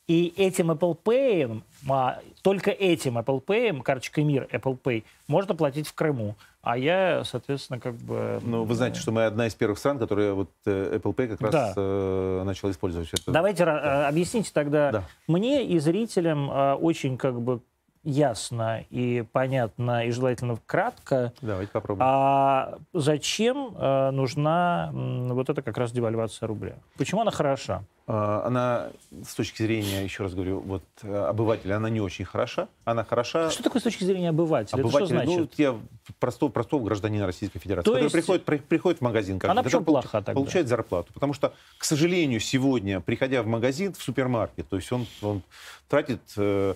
и этим Apple Pay, а, только этим Apple Pay, карточкой МИР Apple Pay, можно платить в Крыму. А я, соответственно, как бы... Ну, вы знаете, что мы одна из первых стран, которая вот э, Apple Pay как раз да. э, начала использовать. Это. Давайте да. объясните тогда да. мне и зрителям э, очень как бы ясно и понятно и желательно кратко. Давайте попробуем. А зачем э, нужна э, вот эта как раз девальвация рубля? Почему она хороша? А, она с точки зрения, еще раз говорю, вот обывателя, она не очень хороша. Она хороша. Что такое с точки зрения обывателя? Обывателя, Это что значит? Ну, я простого, простого гражданина Российской Федерации, То который есть... приходит, при, приходит в магазин, каждый, она почему плоха тогда? получает зарплату. Потому что, к сожалению, сегодня, приходя в магазин, в супермаркет, то есть он, он тратит э, Э,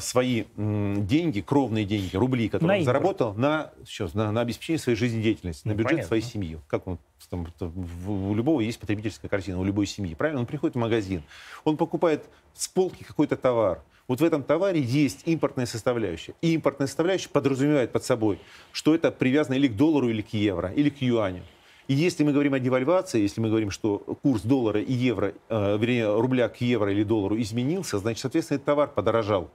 свои деньги, кровные деньги, рубли, которые на он заработал, на, сейчас, на, на обеспечение своей жизнедеятельности, на ну, бюджет понятно. своей семьи. Как он, там, у любого есть потребительская картина, у любой семьи. Правильно? Он приходит в магазин, он покупает с полки какой-то товар. Вот в этом товаре есть импортная составляющая. И импортная составляющая подразумевает под собой, что это привязано или к доллару, или к евро, или к юаню. И если мы говорим о девальвации, если мы говорим, что курс доллара и евро, э, вернее, рубля к евро или доллару изменился, значит, соответственно, этот товар подорожал.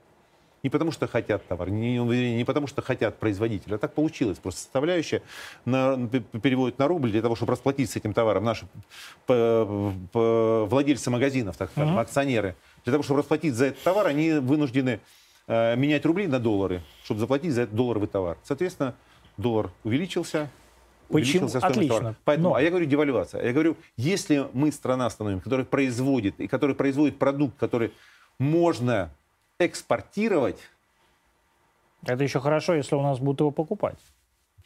Не потому что хотят товар, не, не потому что хотят производителя, а так получилось. Просто составляющая на, переводят на рубль для того, чтобы расплатиться с этим товаром. Наши по, по, владельцы магазинов, так скажем, uh-huh. акционеры, для того, чтобы расплатить за этот товар, они вынуждены э, менять рубли на доллары, чтобы заплатить за этот долларовый товар. Соответственно, доллар увеличился, Почему? Отлично. Поэтому, Но... А я говорю девальвация. Я говорю, если мы страна становимся, которая производит, и которая производит продукт, который можно экспортировать... Это еще хорошо, если у нас будут его покупать.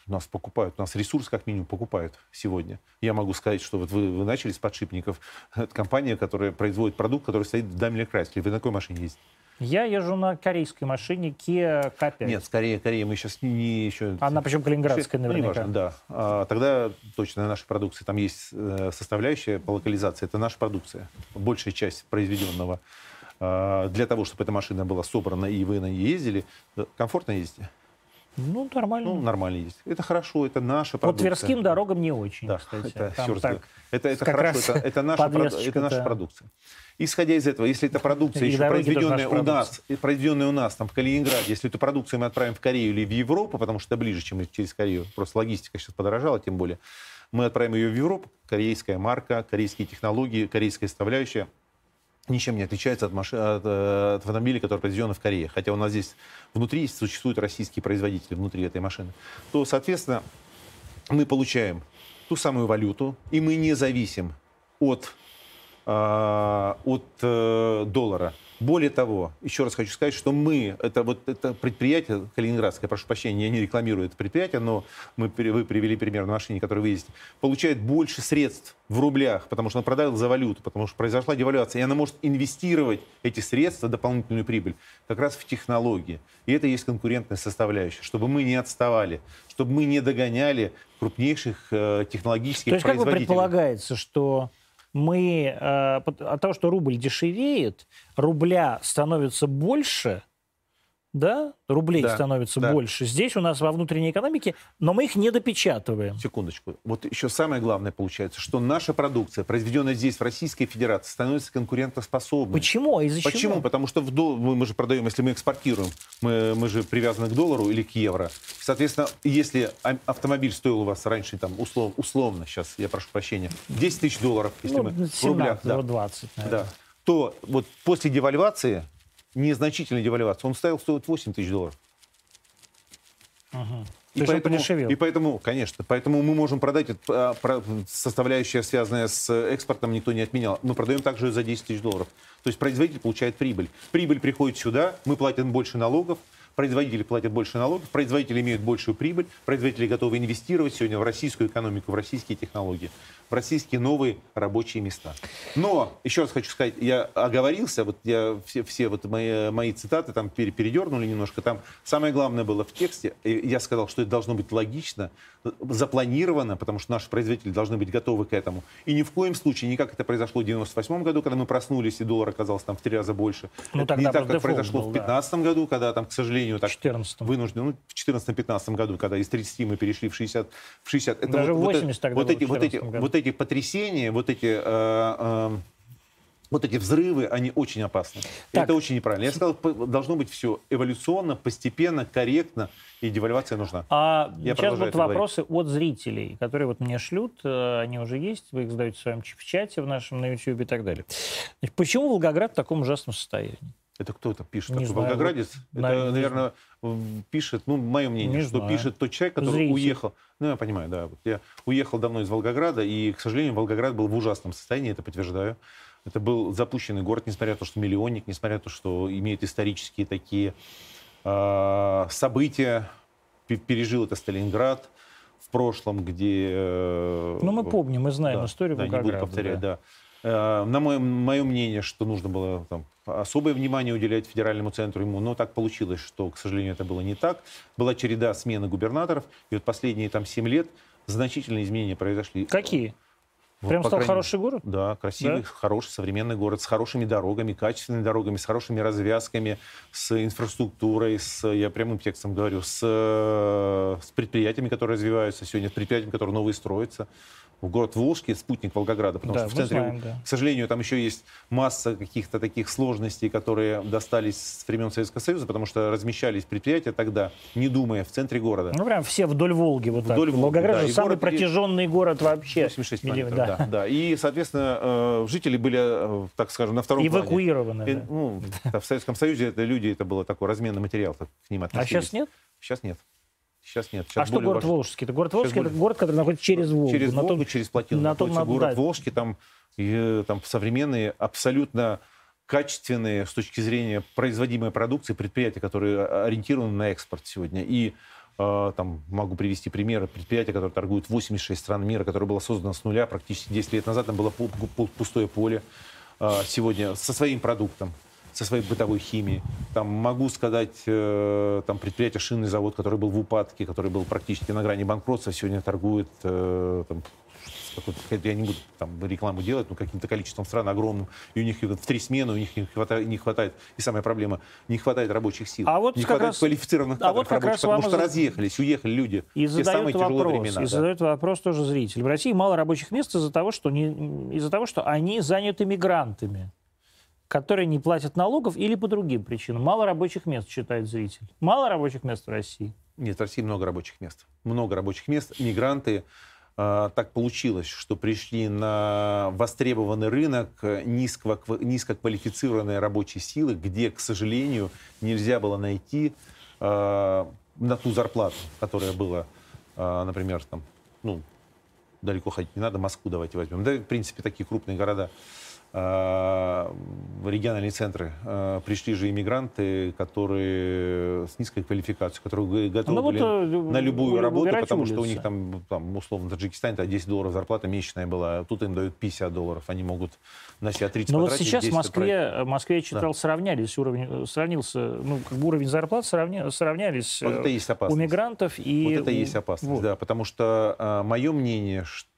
У нас покупают, у нас ресурс как минимум покупают сегодня. Я могу сказать, что вот вы, вы начали с подшипников. Это компания, которая производит продукт, который стоит в Daimler Chrysler. Вы на какой машине ездите? Я езжу на корейской машине Kia K5. Нет, скорее Корея мы сейчас не еще... Она причем калининградская Ну, наверняка. неважно, да. А, тогда точно нашей продукции. Там есть э, составляющая по локализации. Это наша продукция. Большая часть произведенного. А, для того, чтобы эта машина была собрана и вы на ней ездили, э, комфортно ездите? Ну, нормально. Ну, нормально ездить. Это хорошо, это наша продукция. Тверским дорогам не очень, Да, кстати. это, Там так, это, это хорошо, это, это наша, это наша продукция. Исходя из этого, если эта продукция И еще произведенная у нас, произведенная у нас там в Калининграде, если эту продукцию мы отправим в Корею или в Европу, потому что это ближе, чем через Корею, просто логистика сейчас подорожала, тем более, мы отправим ее в Европу, корейская марка, корейские технологии, корейская составляющая, ничем не отличается от, маши- от, э, от автомобиля, который произведен в Корее. Хотя у нас здесь внутри существуют российские производители внутри этой машины. То, соответственно, мы получаем ту самую валюту, и мы не зависим от, а, от э, доллара. Более того, еще раз хочу сказать, что мы, это вот это предприятие калининградское, прошу прощения, я не рекламирую это предприятие, но мы, вы привели пример на машине, которую вы ездите, получает больше средств в рублях, потому что он продал за валюту, потому что произошла девальвация, и она может инвестировать эти средства, дополнительную прибыль, как раз в технологии. И это и есть конкурентная составляющая, чтобы мы не отставали, чтобы мы не догоняли крупнейших э, технологических То есть как бы производителей. предполагается, что мы э, от того, что рубль дешевеет, рубля становится больше, да, рублей Да, становится да. больше. Здесь у нас во внутренней экономике, но мы их не допечатываем. Секундочку. Вот еще самое главное получается, что наша продукция, произведенная здесь, в Российской Федерации, становится конкурентоспособной. Почему? А из-за Почему? чего? Потому что в дол- мы, же продаем, если мы экспортируем, мы, мы же привязаны к доллару или к евро. Соответственно, если автомобиль стоил у вас раньше, там, услов- условно, сейчас, я прошу прощения, 10 тысяч долларов, если Ну, мы в 17, рублях, да, 20, наверное. да, то вот после девальвации, незначительной девальвации, он стоил, стоит 8 тысяч долларов. Мгм. И То поэтому, и поэтому, конечно, поэтому мы можем продать, а, про- составляющая, связанная с экспортом, никто не отменял. Мы продаем также за 10 тысяч долларов. То есть производитель получает прибыль. Прибыль приходит сюда, мы платим больше налогов, производители платят больше налогов, производители имеют большую прибыль, производители готовы инвестировать сегодня в российскую экономику, в российские технологии, в российские новые рабочие места. Но, еще раз хочу сказать, я оговорился, вот я все, все вот мои, мои цитаты там пере- передернули немножко, там самое главное было в тексте, я сказал, что это должно быть логично, запланировано, потому что наши производители должны быть готовы к этому. И ни в коем случае, не как это произошло в 98 году, когда мы проснулись, и доллар оказался там в три раза больше. Ну, это не так, как произошло был, в да. 2015 году, когда там, к сожалению, так 14 вынуждены, ну, в 14-15 году, когда из 30 мы перешли в 60. В 60. Это Даже вот, в вот 80 это- тогда вот эти, вот, эти, 14 году. вот эти потрясения, вот эти, э, э, вот эти взрывы, они очень опасны. Так. Это очень неправильно. Я сказал, должно быть все эволюционно, постепенно, корректно, и девальвация нужна. А Я сейчас будут это говорить. вопросы от зрителей, которые вот мне шлют, э, они уже есть, вы их задаете в своем в чате, в нашем на YouTube и так далее. Почему Волгоград в таком ужасном состоянии? Это кто это пишет? Не знаю, волгоградец? вот, на- это, наверное, пишет, ну, мое мнение, Не что знаю. пишет тот человек, который Зритель. уехал. Ну, я понимаю, да. Вот я уехал давно из Волгограда, и, к сожалению, Волгоград был в ужасном состоянии, это подтверждаю. Это был запущенный город, несмотря на то, что миллионник, несмотря на то, что имеет исторические такие э, события. Пе- Пережил это Сталинград в прошлом, где... э, Ну, мы помним, мы знаем да, историю да, не буду Волгограда. повторять, да. да. Э, На мое, мое мнение, что нужно было там, особое внимание уделять федеральному центру ему, но так получилось, что, к сожалению, это было не так. Была череда смены губернаторов, и вот последние там 7 лет значительные изменения произошли. Какие? Вот, Прям по стал крайней хороший город? Да, красивый, Да? хороший, современный город с хорошими дорогами, качественными дорогами, с хорошими развязками, с инфраструктурой, с, я прямым текстом говорю, с, э, с предприятиями, которые развиваются сегодня, с предприятиями, которые новые строятся. В город Волжский, спутник Волгограда, потому Да, что в центре, знаем, да. к сожалению, там еще есть масса каких-то таких сложностей, которые достались с времен Советского Союза, потому что размещались предприятия тогда, не думая, в центре города. Ну, прям все вдоль Волги вот так. Вдоль Волги, Волгоград да, же и самый город- протяженный город вообще. 86 Миллион, километров, да. да. И, соответственно, э, жители были, э, так скажем, на втором плане. Эвакуированы. И, да. ну, да, в Советском Союзе это люди, это было такой разменный материал, так к ним А относились. сейчас нет? Сейчас нет. Сейчас нет. А Сейчас что более город важ- Волжский? Это город Волжский, это более- город, который находится через Волгу. Через на том- Волгу, через плотину. на том город да. Волжский, там, и, там современные, абсолютно качественные с точки зрения производимой продукции предприятия, которые ориентированы на экспорт сегодня. И э, там могу привести примеры предприятия, которые торгуют в 86 стран мира, которое было создано с нуля практически 10 лет назад, там было пу- пу- пустое поле. Э, сегодня со своим продуктом. Со своей бытовой химией. Там могу сказать, э, там предприятие шинный завод, который был в упадке, который был практически на грани банкротства, сегодня торгует э, там, я не буду там рекламу делать, но каким-то количеством стран огромным, и у них в три смены у них не хватает, не хватает и самая проблема, не хватает рабочих сил, а вот не хватает раз, квалифицированных кадров а вот как рабочих, потому что разъехались, уехали люди. И задают самые вопрос, времена. И да. задают вопрос тоже зритель. В России мало рабочих мест из-за того, что, не, из-за того, что они заняты мигрантами которые не платят налогов или по другим причинам. Мало рабочих мест, считает зритель. Мало рабочих мест в России. Нет, в России много рабочих мест. Много рабочих мест. Мигранты а, так получилось, что пришли на востребованный рынок низко, низкоквалифицированной рабочей силы, где, к сожалению, нельзя было найти э, на ту зарплату, которая была, э, например, там, ну, далеко ходить не надо, Москву давайте возьмем. Да, в принципе, такие крупные города – в региональные центры пришли же иммигранты, которые с низкой квалификацией, которые готовы ну, были вот, на любую работу, потому что у них там, там условно, в Таджикистане 10 долларов зарплата месячная была, тут им дают 50 долларов, они могут на себя 30 Но вот сейчас в Москве, в Москве я читал, да. сравнялись уровень, сравнился, ну, как бы уровень зарплат сравня, сравнялись вот это есть у мигрантов и... Вот это у... есть опасность, вот. да, потому что а, мое мнение, что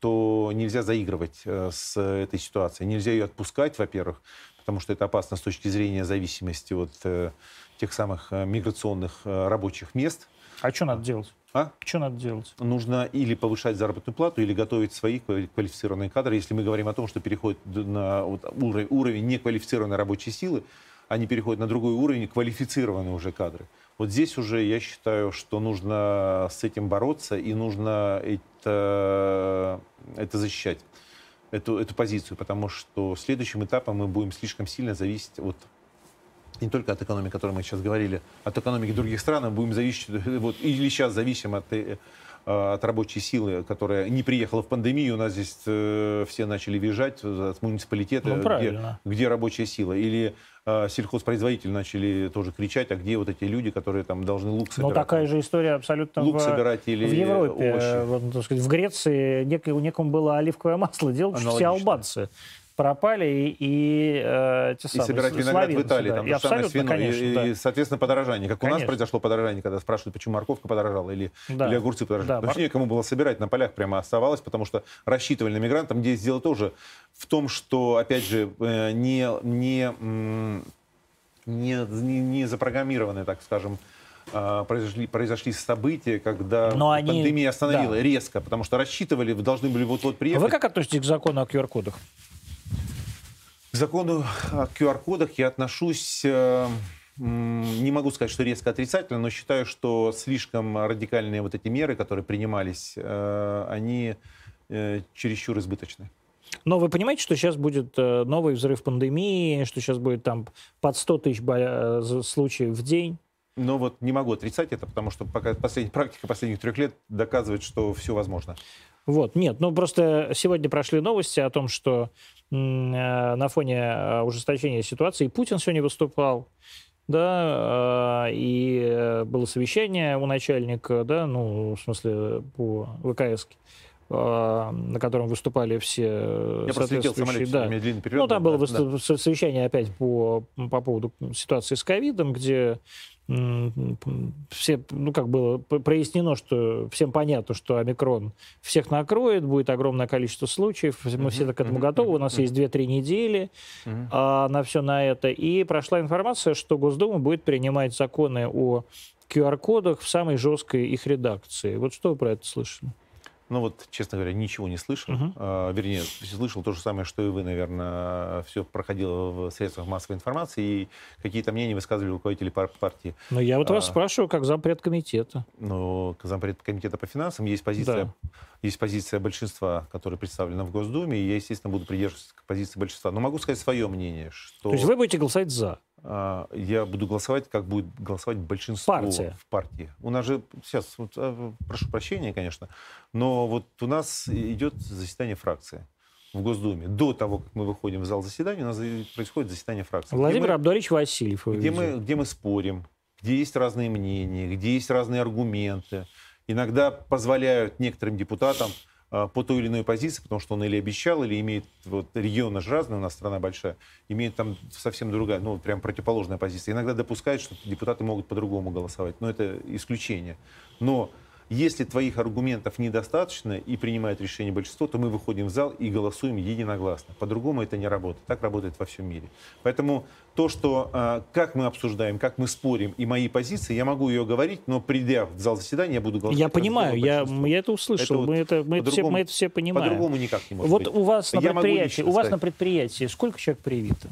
нельзя заигрывать а, с этой ситуацией, нельзя ее отпускать во-первых, потому что это опасно с точки зрения зависимости от э, тех самых э, миграционных э, рабочих мест. А что надо делать? А? Что надо делать? Нужно или повышать заработную плату, или готовить свои квалифицированные кадры. Если мы говорим о том, что переходит на вот, уровень, уровень неквалифицированной рабочей силы, они переходят на другой уровень, квалифицированные уже кадры. Вот здесь уже я считаю, что нужно с этим бороться и нужно это, это защищать эту, эту позицию, потому что следующим этапом мы будем слишком сильно зависеть от не только от экономики, о которой мы сейчас говорили, от экономики других стран, мы будем зависеть, вот, или сейчас зависим от Э, от рабочей силы, которая не приехала в пандемию, у нас здесь э, все начали въезжать от муниципалитета, ну, где, где рабочая сила. Или э, сельхозпроизводители начали тоже кричать, а где вот эти люди, которые там должны лук ну, собирать. Ну, такая же история абсолютно лук в, собирать или в Европе. Овощи. Вот, сказать, в Греции некому, некому было оливковое масло делать, все албанцы пропали и, и э, те самые, И собирать виноград в Италии, да. там и самое с вином, конечно, и, да. и, соответственно, подорожание. Как конечно. у нас произошло подорожание, когда спрашивают, почему морковка подорожала или, да. или огурцы подорожали. Да, потому что некому было собирать, на полях прямо оставалось, потому что рассчитывали на мигрантов. Здесь дело тоже в том, что, опять же, э, не, не, не, не запрограммированные, так скажем, а, произошли, произошли события, когда Но они... пандемия остановила да. резко, потому что рассчитывали, должны были вот-вот приехать. Вы как относитесь к закону о QR-кодах? К закону о QR-кодах я отношусь, э, не могу сказать, что резко отрицательно, но считаю, что слишком радикальные вот эти меры, которые принимались, э, они э, чересчур избыточны. Но вы понимаете, что сейчас будет новый взрыв пандемии, что сейчас будет там под 100 тысяч случаев в день? Но вот не могу отрицать это, потому что пока последняя практика последних трех лет доказывает, что все возможно. Вот, нет, ну просто сегодня прошли новости о том, что э, на фоне э, ужесточения ситуации Путин сегодня выступал, да, э, и было совещание у начальника, да, ну, в смысле, по ВКС, на котором выступали все Я соответствующие... Да. Период, ну, там было да. совещание опять по, по поводу ситуации с ковидом, где все, ну, как было прояснено, что всем понятно, что омикрон всех накроет, будет огромное количество случаев, мы все к этому готовы, у нас есть 2-3 недели а, на все на это. И прошла информация, что Госдума будет принимать законы о QR-кодах в самой жесткой их редакции. Вот что вы про это слышали? Ну вот, честно говоря, ничего не слышал. Uh-huh. А, вернее, слышал то же самое, что и вы, наверное. Все проходило в средствах массовой информации, и какие-то мнения высказывали руководители пар- партии. Но я вот а, вас спрашиваю, как зампред комитета. Ну, зампред комитета по финансам есть позиция, да. есть позиция большинства, которая представлена в Госдуме, и я, естественно, буду придерживаться позиции большинства. Но могу сказать свое мнение, что... То есть вы будете голосовать за? А, я буду голосовать, как будет голосовать большинство Партия. в партии. У нас же сейчас, вот, а, прошу прощения, конечно, но вот у нас идет заседание фракции в Госдуме. До того, как мы выходим в зал заседания, у нас происходит заседание фракции. Владимир мы, Абдуалич Васильев. Где мы, где мы спорим, где есть разные мнения, где есть разные аргументы. Иногда позволяют некоторым депутатам по той или иной позиции, потому что он или обещал, или имеет, вот регионы же разные, у нас страна большая, имеет там совсем другая, ну, прям противоположная позиция. Иногда допускают, что депутаты могут по-другому голосовать, но это исключение. Но если твоих аргументов недостаточно и принимает решение большинство, то мы выходим в зал и голосуем единогласно. По-другому это не работает. Так работает во всем мире. Поэтому то, что а, как мы обсуждаем, как мы спорим и мои позиции, я могу ее говорить, но придя в зал заседания, я буду голосовать. Я понимаю, я, я это услышал, это мы, это, мы, это все, мы это все понимаем. По-другому никак не может вот быть. у вас на предприятии, у вас на предприятии сколько человек привито?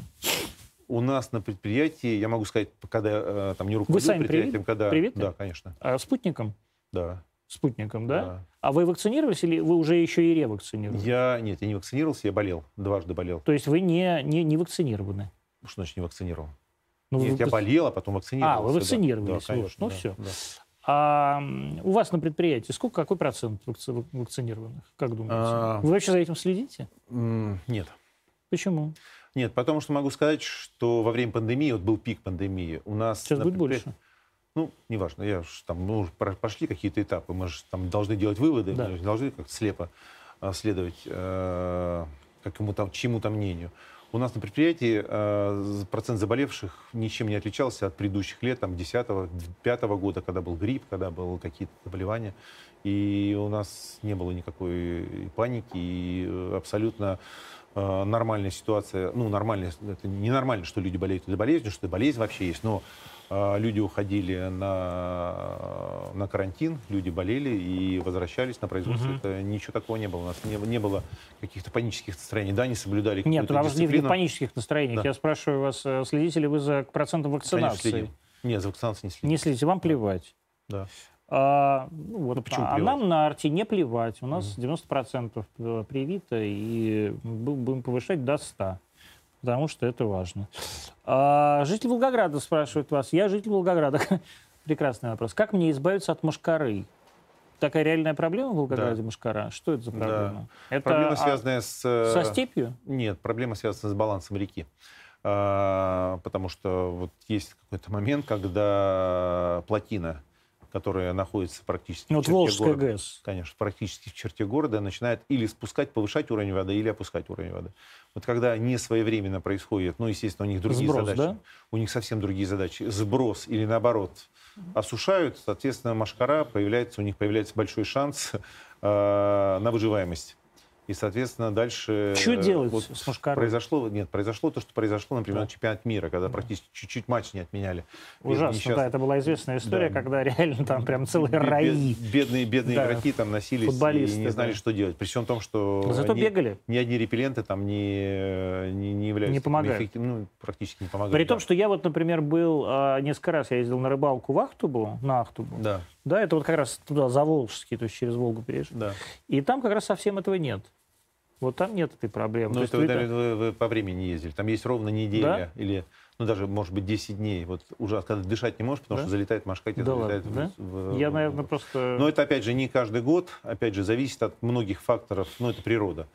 У нас на предприятии, я могу сказать, когда э, там не руководил Вы сами предприятием, привит? когда... Привиты? Да, конечно. А спутником? Да. Спутником, да? да? А вы вакцинировались или вы уже еще и ревакцинировались? Я, нет, я не вакцинировался, я болел, дважды болел. То есть вы не, не, не вакцинированы? Что значит не вакцинировал? Ну, нет, вы... я болел, а потом вакцинировался. А, вы вакцинировались, да, вот. конечно, Ну да, все. Да. А у вас на предприятии сколько, какой процент вакци... вакцинированных? Как думаете? А... Вы вообще за этим следите? Нет. Почему? Нет, потому что могу сказать, что во время пандемии, вот был пик пандемии, у нас... Сейчас будет предпри... больше. Ну, неважно, я ж, там, мы уже прошли какие-то этапы, мы же там должны делать выводы, да. мы же должны как-то слепо э, следовать э, какому-то, чьему-то мнению. У нас на предприятии э, процент заболевших ничем не отличался от предыдущих лет, там, 10-5 года, когда был грипп, когда были какие-то заболевания. И у нас не было никакой паники, и абсолютно э, нормальная ситуация. Ну, нормальная, это не нормально, что люди болеют этой болезнью, что болезнь вообще есть, но э, люди уходили на, на карантин, люди болели и возвращались на производство. Мгм. Это ничего такого не было. У нас не, не было каких-то панических настроений. Да, не соблюдали Нет, у вас не в дисциплину. панических настроениях. Да. Я спрашиваю вас, э, следите ли вы за процентом Конечно, вакцинации? следим. Нет, за вакцинацией не следим. Не следите, вам плевать. Да. А, ну, вот, Ну, почему а плевать? нам на арте не плевать. У нас 90% привито, и бу- будем повышать до 100, потому что это важно. А, житель Волгограда спрашивает вас. Я житель Волгограда. Прекрасный вопрос. Как мне избавиться от мошкары? Такая реальная проблема в Волгограде, Да. мошкара? Что это за проблема? Это Проблема, а, связанная с... э, со степью? Нет, проблема связана с балансом реки. А, потому что вот есть какой-то момент, когда плотина, которая находится практически Ну, в черте Волжская города, ГЭС. конечно, практически в черте города, начинает или спускать, повышать уровень воды, или опускать уровень воды. Вот когда не своевременно происходит, ну, естественно, у них другие Сброс, задачи. да? У них совсем другие задачи. Сброс или наоборот осушают, соответственно, машкара появляется, у них появляется большой шанс э, на выживаемость. И, соответственно, дальше... Что э, делать вот с мошкарой? Произошло, нет, произошло то, что произошло, например, Да. на чемпионат мира, когда практически чуть-чуть матч не отменяли. Ужасно, несчастные- да, это была известная история, Да. когда реально там прям целые раи. Бедные, бедные Да. игроки там носились Футболисты, и не знали, да. что делать. При всем том, что Зато ни, бегали. ни одни репелленты там не, не, не являются Не помогают. ну, практически не помогают. При да. том, что я вот, например, был а, несколько раз, я ездил на рыбалку в Ахтубу, на Ахтубу. Да, Да, это вот как раз туда, за Волжский, то есть через Волгу переезжать. да. И там как раз совсем этого нет. Вот там нет этой проблемы. Ну, То это вы, наверное, вы- вы по времени ездили. Там есть ровно неделя или, ну, даже, может быть, 10 дней. Вот ужасно, когда дышать не можешь, потому Да? что залетает машка, тебе Да залетает ладно, в- в- Я, наверное, просто... Но это, опять же, не каждый год. Опять же, зависит от многих факторов. Ну, это природа.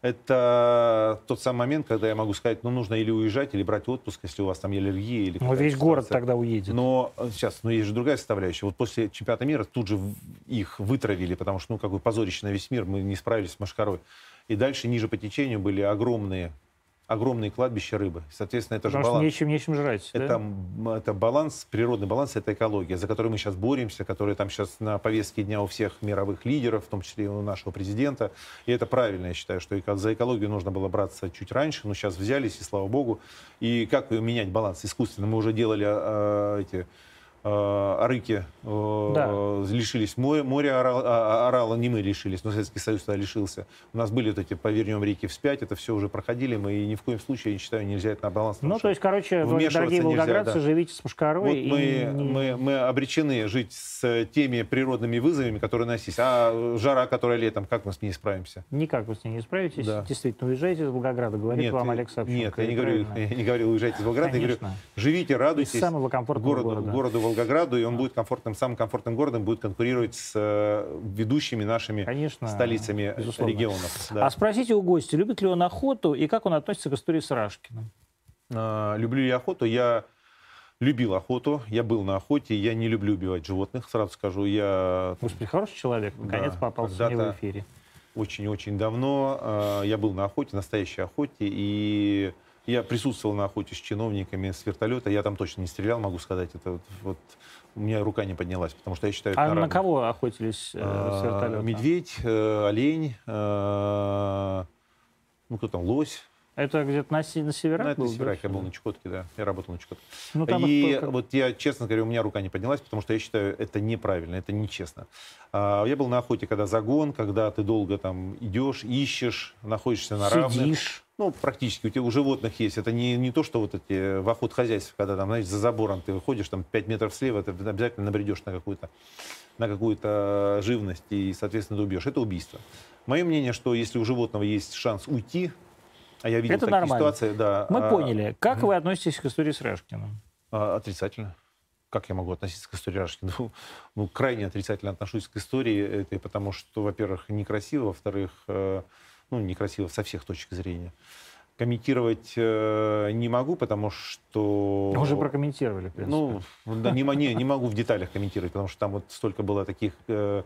Это тот самый момент, когда я могу сказать, ну, нужно или уезжать, или брать отпуск, если у вас там аллергия. Или Ну, весь город ситуация. тогда уедет. Но э, сейчас, но есть же другая составляющая. Вот после чемпионата мира тут же их вытравили, потому что, ну, какой позорище на весь мир, мы не справились с Машкарой. И дальше, ниже по течению, были огромные, огромные кладбища рыбы. Соответственно, это же Потому что баланс. нечем, нечем жрать. да? Это, м, это баланс, природный баланс, это экология, за которую мы сейчас боремся, которая там сейчас на повестке дня у всех мировых лидеров, в том числе и у нашего президента. И это правильно, я считаю, что за экологию нужно было браться чуть раньше, но сейчас взялись, и слава богу. И как менять баланс искусственно? Мы уже делали а, эти арыки, э, лишились моря, моря орала, а, орала, не мы лишились, но Советский Союз тогда лишился. У нас были вот эти «Повернем реки вспять», это все уже проходили, мы и ни в коем случае, я считаю, нельзя это на баланс Ну, то есть, короче, дорогие нельзя, волгоградцы, да. живите с Мушкарой. Вот и мы, не- мы, мы обречены жить с теми природными вызовами, которые у нас есть. А жара, которая летом, как мы с ней справимся? Никак вы с ней не справитесь. Да. Действительно, уезжайте из Волгограда, говорит вам я- Олег Савченко. Нет, я не, говорю, я не говорил, уезжайте из Волгограда, я говорю, Конечно. живите, Из радуйтесь самого комфортного городу, города. городу Волгограду, и он будет комфортным, самым комфортным городом, будет конкурировать с э, ведущими нашими Конечно, столицами безусловно. регионов. Да. А спросите у гостя, любит ли он охоту и как он относится к истории с Рашкиным? А, люблю ли я охоту? Я любил охоту, я был на охоте, я не люблю убивать животных, сразу скажу. Я Господи, хороший человек, наконец Да, попался мне в эфире. очень-очень давно. Я был на охоте, настоящей охоте, и я присутствовал на охоте с чиновниками с вертолета. Я там точно не стрелял, могу сказать. Это вот, вот у меня рука не поднялась, потому что я считаю... А на, на кого охотились э, с вертолета? Медведь, э, олень, э, ну кто там, лось. Это где-то на, на северах на, был? На северах я был на Чукотке, да. Я работал на Чукотке. Ну, там и только... вот я, честно говоря, у меня рука не поднялась, потому что я считаю, это неправильно, это нечестно. А, я был на охоте, когда загон, когда ты долго там идешь, ищешь, находишься на Сидишь. равных. Ну, практически. У тебя у животных есть. Это не, не то, что вот эти в охот хозяйств, когда там, знаешь, за забором ты выходишь, там 5 метров слева, ты обязательно набредешь на какую-то на какую-то живность и, соответственно, ты убьешь. Это убийство. Мое мнение, что если у животного есть шанс уйти, а я видел это такие нормально. ситуации, да. Мы а, поняли. Как угу. вы относитесь к истории с Рашкиным? А, отрицательно. Как я могу относиться к истории Рашкина? Ну, ну, крайне отрицательно отношусь к истории этой, потому что, во-первых, некрасиво, во-вторых, э, ну, некрасиво со всех точек зрения. Комментировать э, не могу, потому что... Мы уже прокомментировали, в принципе. Ну, да, не, не, не могу в деталях комментировать, потому что там вот столько было таких... Э,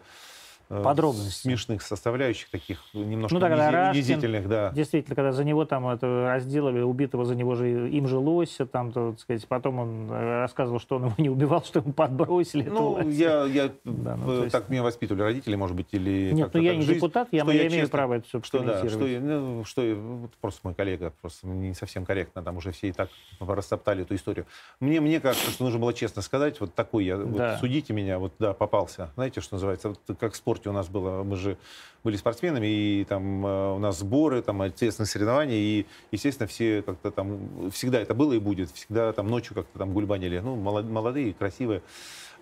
подробностей. Смешных составляющих, таких немножко ну, тогда Рашкин, унизительных, да. Действительно, когда за него там это разделали, убитого за него же им же лося, там, то, так сказать, потом он э, рассказывал, что он его не убивал, что ему подбросили. Ну, я, я да, ну, есть... так меня воспитывали родители, может быть, или... Нет, ну я не жизнь, депутат, я, я, я имею честно, право это все что, да, что, ну, что просто мой коллега, просто не совсем корректно, там уже все и так растоптали эту историю. Мне, мне кажется, что нужно было честно сказать, вот такой я, да. вот, судите меня, вот да, попался. Знаете, что называется, вот, как в спорте у нас было, мы же были спортсменами, и там э, у нас сборы, там ответственные соревнования, и, естественно, все как-то там, всегда это было и будет, всегда там ночью как-то там гульбанили, ну, молодые, красивые,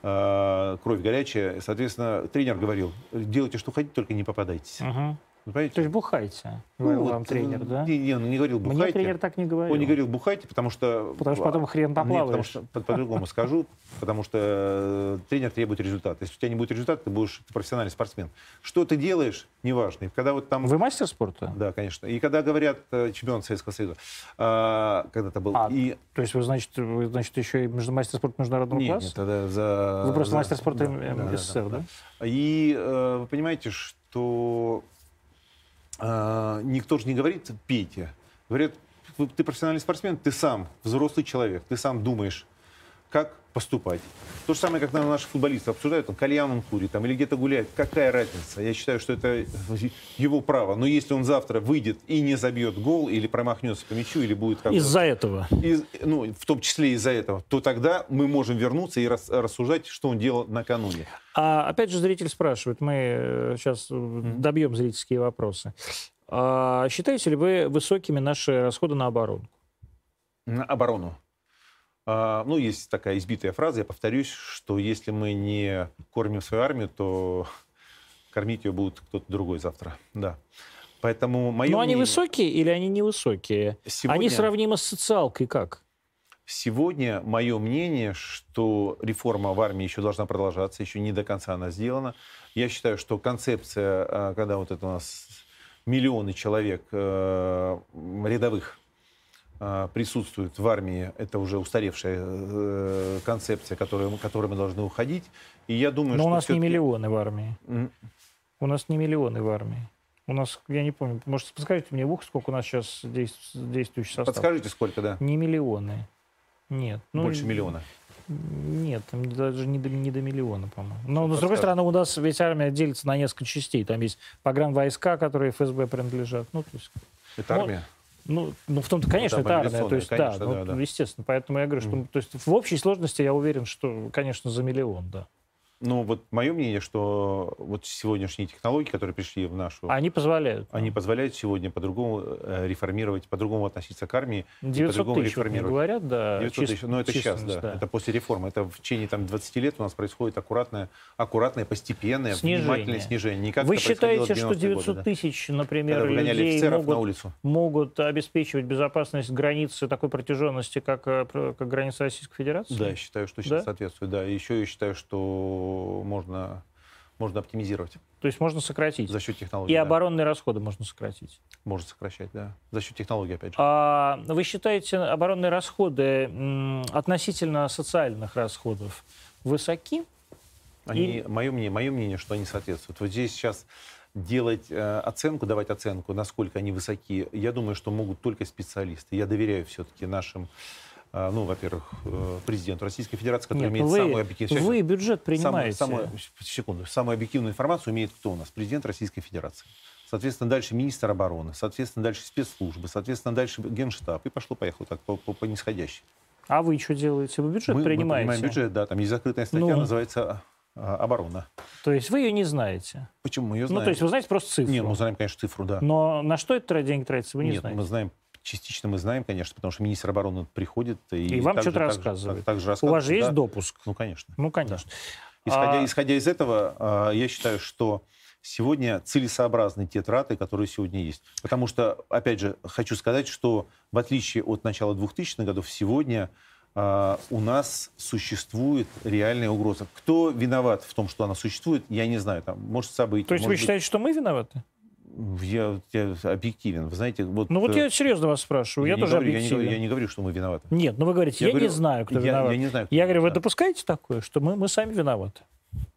э, кровь горячая. Соответственно, тренер говорил, делайте, что хотите, только не попадайтесь. Uh-huh. Понимаете? То есть бухайте, говорил ну, вам вот, тренер, да? Не, не, он не говорил бухайте. Мне тренер так не говорил. Он не говорил бухайте, потому что... Потому что потом хрен поплаваешь. Нет, потому что, по-другому скажу, потому что э, тренер требует результата. Если у тебя не будет результата, ты будешь профессиональный спортсмен. Что ты делаешь, неважно. И когда вот там... Вы мастер спорта? Да, конечно. И когда говорят э, чемпион Советского Союза, а, когда-то был... А, и... То есть вы, значит, вы, значит, еще и мастер спорта международного нет, класса? Нет, тогда за... Вы просто за... мастер спорта да, СССР, да? да, да? да? И э, вы понимаете, что а, никто же не говорит «пейте». Говорят, ты профессиональный спортсмен, ты сам взрослый человек, ты сам думаешь, как поступать. То же самое, как наверное, наши футболисты обсуждают, он кальян он курит там, или где-то гуляет. Какая разница? Я считаю, что это его право. Но если он завтра выйдет и не забьет гол, или промахнется по мячу, или будет как Из-за этого. Из, ну, в том числе из-за этого, то тогда мы можем вернуться и рас, рассуждать, что он делал накануне. А опять же зритель спрашивает, мы сейчас mm-hmm. добьем зрительские вопросы. А считаете ли вы высокими наши расходы на оборону? На оборону. А, ну, есть такая избитая фраза, я повторюсь, что если мы не кормим свою армию, то кормить ее будет кто-то другой завтра. Да. Поэтому мое Но мнение... они высокие или они невысокие? Сегодня... Они сравнимы с социалкой как? Сегодня мое мнение, что реформа в армии еще должна продолжаться, еще не до конца она сделана. Я считаю, что концепция, а, когда вот это у нас миллионы человек э, рядовых присутствует в армии, это уже устаревшая э, концепция, которой, которой мы должны уходить. И я думаю, Но что у нас не миллионы в армии. Mm. У нас не миллионы в армии. У нас, я не помню, может, подскажите мне в ух, сколько у нас сейчас действующий состав? Подскажите, сколько, да? Не миллионы. Нет. Ну, Больше миллиона. Нет, там даже не до, не до миллиона, по-моему. Но, но с другой стороны, у нас ведь армия делится на несколько частей. Там есть войска, которые ФСБ принадлежат. Ну, то есть, это армия? Ну, ну, в том-то, конечно, это армия. То есть, конечно, да, да, ну, да, естественно. Поэтому я говорю, что mm. то есть, в общей сложности я уверен, что, конечно, за миллион, да. Ну, вот мое мнение, что вот сегодняшние технологии, которые пришли в нашу... Они позволяют. Они позволяют сегодня по-другому э, реформировать, по-другому относиться к армии. 900 тысяч реформировать. говорят, да. 900 чист, тысяч, но это сейчас, да. да. Это после реформы. Это в течение там, 20 лет у нас происходит аккуратное, аккуратное постепенное, снижение. внимательное снижение. Не как Вы считаете, что 900 годы, тысяч, например, людей могут, на улицу. могут обеспечивать безопасность границы такой протяженности, как, как э, граница Российской Федерации? Да, я считаю, что сейчас да? соответствует. Да. еще я считаю, что можно, можно оптимизировать. То есть можно сократить? За счет технологий, И да. оборонные расходы можно сократить? Можно сокращать, да. За счет технологий, опять же. А вы считаете оборонные расходы относительно социальных расходов высоки? Они, И... мое, мнение, мое мнение, что они соответствуют. Вот здесь сейчас делать э, оценку, давать оценку, насколько они высоки, я думаю, что могут только специалисты. Я доверяю все-таки нашим ну, во-первых, э, президенту Российской Федерации, который Нет, имеет вы, самую объективную... Вы бюджет принимаете. Самую, самую, секунду. Самую объективную информацию имеет кто у нас? Президент Российской Федерации. Соответственно, дальше министр обороны, соответственно, дальше спецслужбы, соответственно, дальше генштаб. И пошло-поехало так по, по, по нисходящей. А вы что делаете? Вы бюджет мы, принимаете? Мы принимаем бюджет, да. Там есть закрытая статья, ну, называется а, оборона. То есть вы ее не знаете? Почему мы ее знаем? Ну, то есть вы знаете просто цифру? Нет, мы знаем, конечно, цифру, да. Но на что это деньги тратятся, вы не Нет, знаете? мы знаем, частично мы знаем, конечно, потому что министр обороны приходит и... И вам что-то рассказывает. Так, так же У вас же есть да. допуск? Ну, конечно. Ну, конечно. Да. Исходя, А... исходя из этого, а, я считаю, что сегодня целесообразны те траты, которые сегодня есть. Потому что, опять же, хочу сказать, что в отличие от начала 2000-х годов, сегодня Uh, у нас существует реальная угроза. Кто виноват в том, что она существует, я не знаю. Там, может, события. То есть вы быть... считаете, что мы виноваты? Я, я объективен. Вы знаете, вот... Ну вот я серьезно вас спрашиваю, я, я тоже говорю, объективен. Я не, я не говорю, что мы виноваты. Нет, ну вы говорите, я, я говорю, не знаю, кто я, виноват. Я не знаю, кто я говорю, вы допускаете такое, что мы, мы сами виноваты?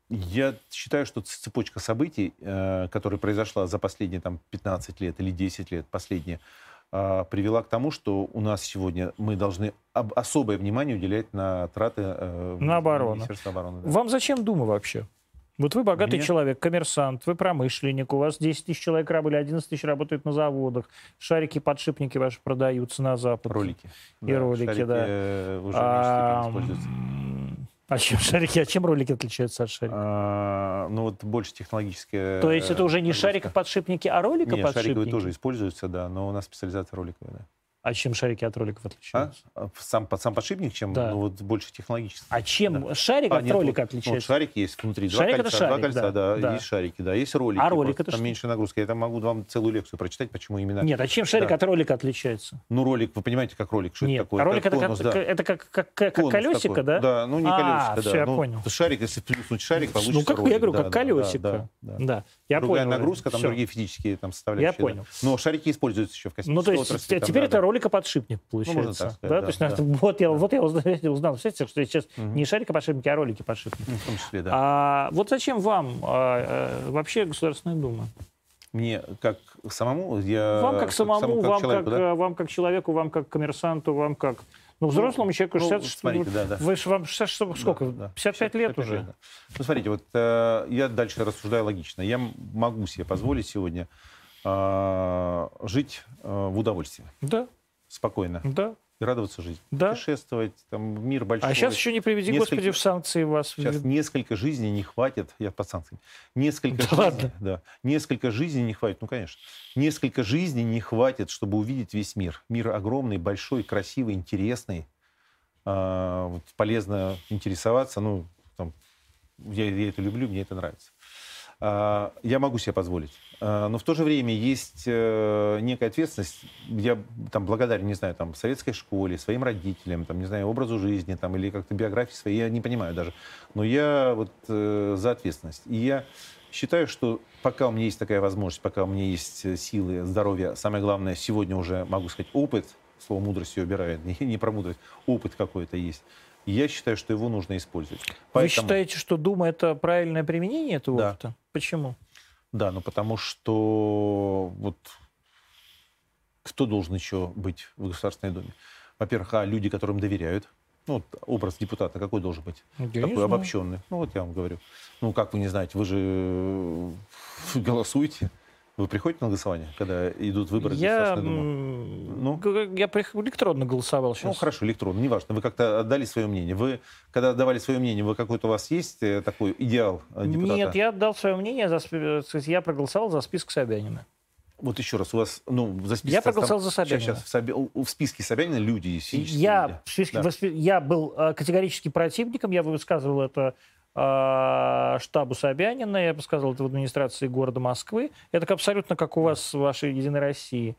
Я считаю, что цепочка событий, э, которая произошла за последние там, 15 лет или 10 лет, последние, э, привела к тому, что у нас сегодня мы должны об, особое внимание уделять на траты э, на оборону. Министерства обороны. Да. Вам зачем Дума вообще? Вот вы богатый Мне? человек, коммерсант, вы промышленник, у вас 10 тысяч человек работали, 11 тысяч работают на заводах, шарики, подшипники ваши продаются на Запад. Ролики. И да, ролики, шарики да. уже а, используются. А чем шарики, а чем ролики отличаются от шарика? А, ну вот больше технологические. То есть это уже не шарикоподшипники, а роликоподшипники? Нет, шариковые тоже используются, да, но у нас специализация роликовая, да. А чем шарики от роликов отличаются? А? Сам, сам подшипник, чем да. ну, вот больше технологический. А чем да. шарик а, от нет, ролика вот, отличается? Вот шарик есть внутри. Шарик два это кольца, шарик, два кольца, да, да, да. есть шарики, да, есть ролики. А ролик это Там что? меньше нагрузка. Я могу вам целую лекцию прочитать, почему именно... Нет, а чем шарик да. от ролика отличается? Ну, ролик, вы понимаете, как ролик, что Нет, это такое? А ролик как это, конус, как, да. это как, как, как конус колесико, такой. да? Да, ну не а, колесико, все, да. я ну, понял. Шарик, если плюснуть шарик, получится Ну, как ролик. я говорю, как колесико. Да. Я Другая понял. нагрузка, там другие физические там составляющие. Я понял. Но шарики используются еще в космической Ну, то есть отрасли, там, теперь это да. роликоподшипник, получается. можно так сказать, да? да, То есть, да. вот я, вот я узнал, узнал кстати, что сейчас Мгм. не шарикоподшипники, а ролики-подшипники. Ну, в том числе, да. А вот зачем вам а, а, вообще Государственная Дума? Мне как самому, я... Вам как самому, самому, вам, человеку, как, да? вам как человеку, вам как коммерсанту, вам как... Ну, взрослому человеку ну, 60, что- смотрите, да, да. Вы же вам 60, что- сколько? Да, да. 55 лет 55 уже? да. Ну, смотрите, вот э, я дальше рассуждаю логично. Я могу себе позволить сегодня э, жить э, в удовольствии, Да, спокойно, да. и радоваться жизни. Да. Путешествовать, там, мир большой. А сейчас еще не приведи, несколько- Господи, в санкции вас. Сейчас несколько жизней не хватит, я под санкциями, несколько Да жизней, ладно? да, несколько жизней не хватит, ну, конечно, несколько жизней не хватит, чтобы увидеть весь мир. Мир огромный, большой, красивый, интересный, А, вот полезно интересоваться, ну, там, я, я это люблю, мне это нравится. Я могу себе позволить. А, Но в то же время есть э, некая ответственность. Я там благодарен, не знаю, там, советской школе, своим родителям, там, не знаю, образу жизни, там, или как-то биографии своей, я не понимаю даже. Но я вот э, за ответственность. И я считаю, что пока у меня есть такая возможность, пока у меня есть э, силы, здоровье, самое главное, сегодня уже, могу сказать, опыт, слово мудрость все убирает, не, не про мудрость, опыт какой-то есть. Я считаю, что его нужно использовать. Вы Поэтому- считаете, что Дума это правильное применение этого Да. опыта? Почему? Да, ну потому что вот кто должен еще быть в Государственной Думе? Во-первых, а люди, которым доверяют. Ну, вот образ депутата какой должен быть? Я не Такой обобщенный. Ну, вот я вам говорю. Ну, как вы не знаете, вы же э, голосуете. Вы приходите на голосование, когда идут выборы в Я, Ну? я электронно голосовал сейчас. Ну, хорошо, электронно, неважно. Вы как-то отдали свое мнение. Вы, когда отдавали свое мнение, вы какой-то у вас есть э, такой идеал э, депутата? Нет, я отдал свое мнение, за, э, я проголосовал за список Собянина. Вот еще раз, у вас, ну, за список... Я проголосовал за Собянина. Сейчас, в, Собя- у- в списке Собянина люди есть, физические люди. Я, в списке- Да. в я был категорически противником, я высказывал это штабу Собянина, я высказывал это в администрации города Москвы. Это абсолютно как у вас в вашей Единой России.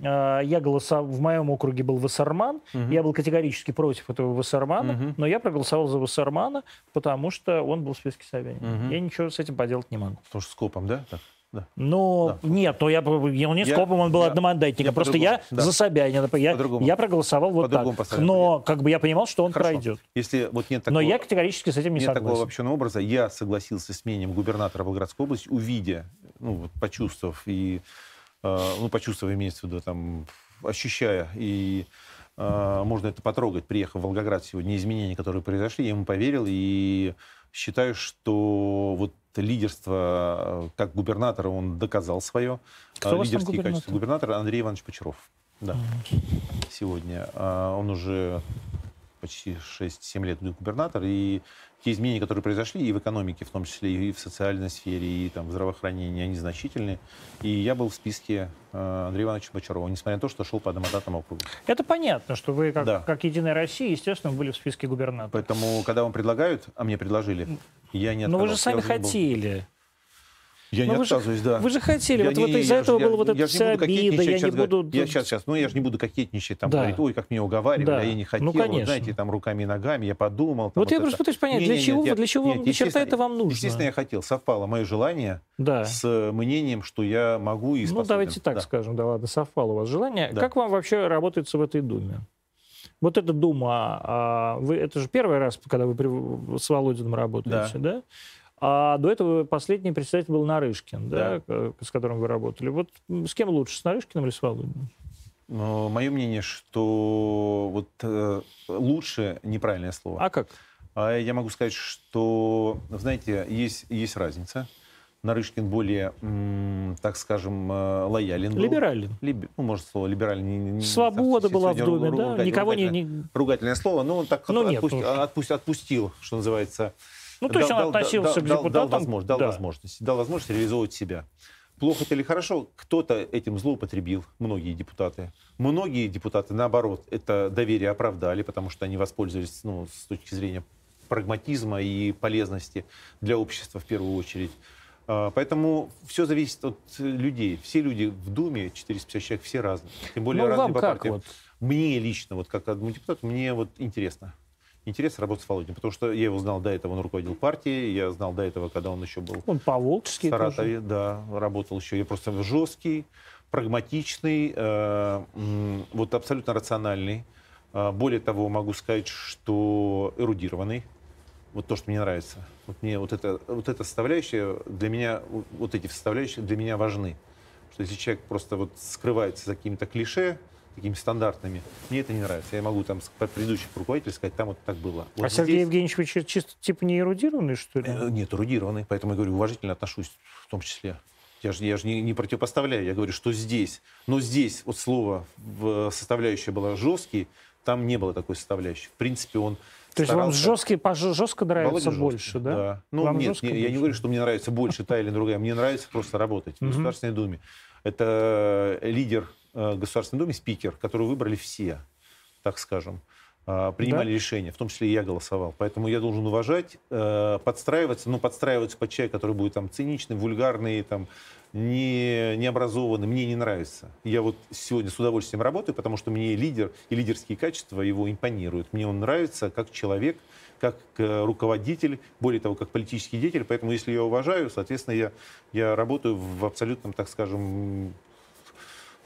Э, Я голосовал, в моем округе был Вассерман, Мгм. я был категорически против этого Вассермана, Мгм. но я проголосовал за Вассермана, потому что он был в списке Собянина. Мгм. Я ничего с этим поделать не могу. Потому что скопом, да? Так? Да. Ну, да. нет, то я, я не скопом, он был я, одномандатником. Я Просто я да. за Собянина. Я, я проголосовал вот так. Но как бы я понимал, что он Хорошо. пройдет. Если вот нет такого, Но я категорически с этим не нет согласен. такого обобщенного образа. Я согласился с мнением губернатора Волгоградской области, увидя, ну, вот, почувствовав и, э, ну, почувствовав, имеется в виду, там, ощущая и э, можно это потрогать, приехав в Волгоград сегодня, изменения, которые произошли, я ему поверил и считаю, что вот лидерство как губернатора он доказал свое. Кто Лидерские качества. Губернатор Андрей Иванович Почаров. Да. Сегодня. А, он уже почти 6-7 лет губернатор, и те изменения, которые произошли и в экономике, в том числе и в социальной сфере, и там, в здравоохранении, они значительны. И я был в списке э, Андрея Ивановича Бочарова, несмотря на то, что шел по одномандатному округу. Это понятно, что вы, как, да. как Единая Россия, естественно, были в списке губернаторов. Поэтому, когда вам предлагают, а мне предложили, я не Но вы же сами хотели. Был. Я Но не отказываюсь, же, да. Вы же хотели, я, вот, не, вот из-за этого я, было вот это вся обида, я не буду... Я сейчас, сейчас, ну я же не буду кокетничать, там, да. говорить, ой, как меня уговаривали, да. а я не хотел, ну, конечно. Вот, знаете, там, руками и ногами, я подумал. Там, вот, вот я это. просто пытаюсь понять, не, для не, чего, нет, для чего, нет, для черта это вам нужно? Естественно, я хотел, совпало мое желание да. с мнением, что я могу и способен. Ну, давайте так да. скажем, да ладно, совпало у вас желание. Да. Как вам вообще работается в этой Думе? Вот эта Дума, а, вы, это же первый раз, когда вы с Володиным работаете, да? А до этого последний председатель был Нарышкин, да. Да, с которым вы работали. Вот с кем лучше, с Нарышкиным или с Володиным? Ну, мое мнение, что вот э, лучше неправильное слово. А как? А я могу сказать, что, знаете, есть, есть разница. Нарышкин более, так скажем, э, лоялен был. Либерален. Либ... Ну, может, слово либерален. Не, не, Свобода была в Думе, да? Никого не, не... Ругательное слово, но он так ну, отпусти... нет, отпусти... отпустил, что называется, ну, то есть он относился дал, к депутатам. Дал, возможность, дал, да. возможность, дал возможность реализовывать себя. Плохо это или хорошо, кто-то этим злоупотребил, многие депутаты. Многие депутаты, наоборот, это доверие оправдали, потому что они воспользовались ну, с точки зрения прагматизма и полезности для общества в первую очередь. А, поэтому все зависит от людей. Все люди в Думе, 450 человек, все разные. Тем более ну, разные вам по как Вот? Мне лично, вот как одному депутату, мне вот интересно интерес работать с Володиным, потому что я его знал до этого, он руководил партией, я знал до этого, когда он еще был он по в Саратове, тоже. да, работал еще. Я просто жесткий, прагматичный, э, вот абсолютно рациональный. Э, более того, могу сказать, что эрудированный. Вот то, что мне нравится. Вот мне вот это, вот эта составляющая для меня, вот эти составляющие для меня важны. Что если человек просто вот скрывается за какими-то клише, такими стандартными. Мне это не нравится. Я могу там с предыдущих руководителей сказать, там вот так было. Вот а здесь... Сергей Евгеньевич, вы чисто типа не эрудированный, что ли? Э, нет, эрудированный. Поэтому я говорю, уважительно отношусь в том числе. Я же, я же не, не противопоставляю. Я говорю, что здесь. Но здесь вот слово в составляющее было жесткий, там не было такой составляющей. В принципе, он то есть вам жесткий, жестко нравится Володя больше, жесткий, да? да. Ну, вам нет, я, я не говорю, что мне нравится больше та или другая. Мне нравится просто работать в Государственной Думе. Это лидер Э, Государственной Думе спикер, который выбрали все, так скажем, э, принимали да? решения, в том числе и я голосовал. Поэтому я должен уважать, э, подстраиваться, но подстраиваться под человека, который будет там циничный, вульгарный, там, не, необразованный, мне не нравится. Я вот сегодня с удовольствием работаю, потому что мне лидер и лидерские качества его импонируют. Мне он нравится как человек, как руководитель, более того, как политический деятель. Поэтому если я уважаю, соответственно, я, я работаю в абсолютном, так скажем,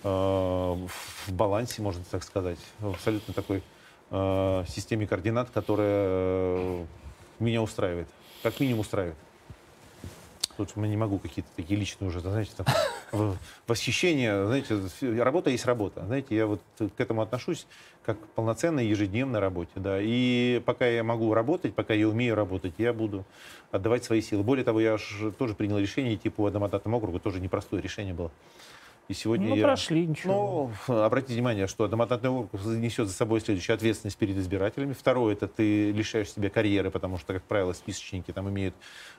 в балансе, можно так сказать, в абсолютно такой э, системе координат, которая э, меня устраивает, как минимум устраивает. Тут я не могу какие-то такие личные уже, знаете, там, восхищения. Знаете, работа есть работа. Знаете, я вот к этому отношусь как к полноценной ежедневной работе. Да. И пока я могу работать, пока я умею работать, я буду отдавать свои силы. Более того, я же тоже принял решение идти по одномандатному округу. Тоже непростое решение было. И сегодня ну, я... прошли, ничего. Ну, обратите внимание, что одномандатный округ несет за собой следующую ответственность перед избирателями. Второе, это ты лишаешь себя карьеры, потому что, как правило, списочники там имеют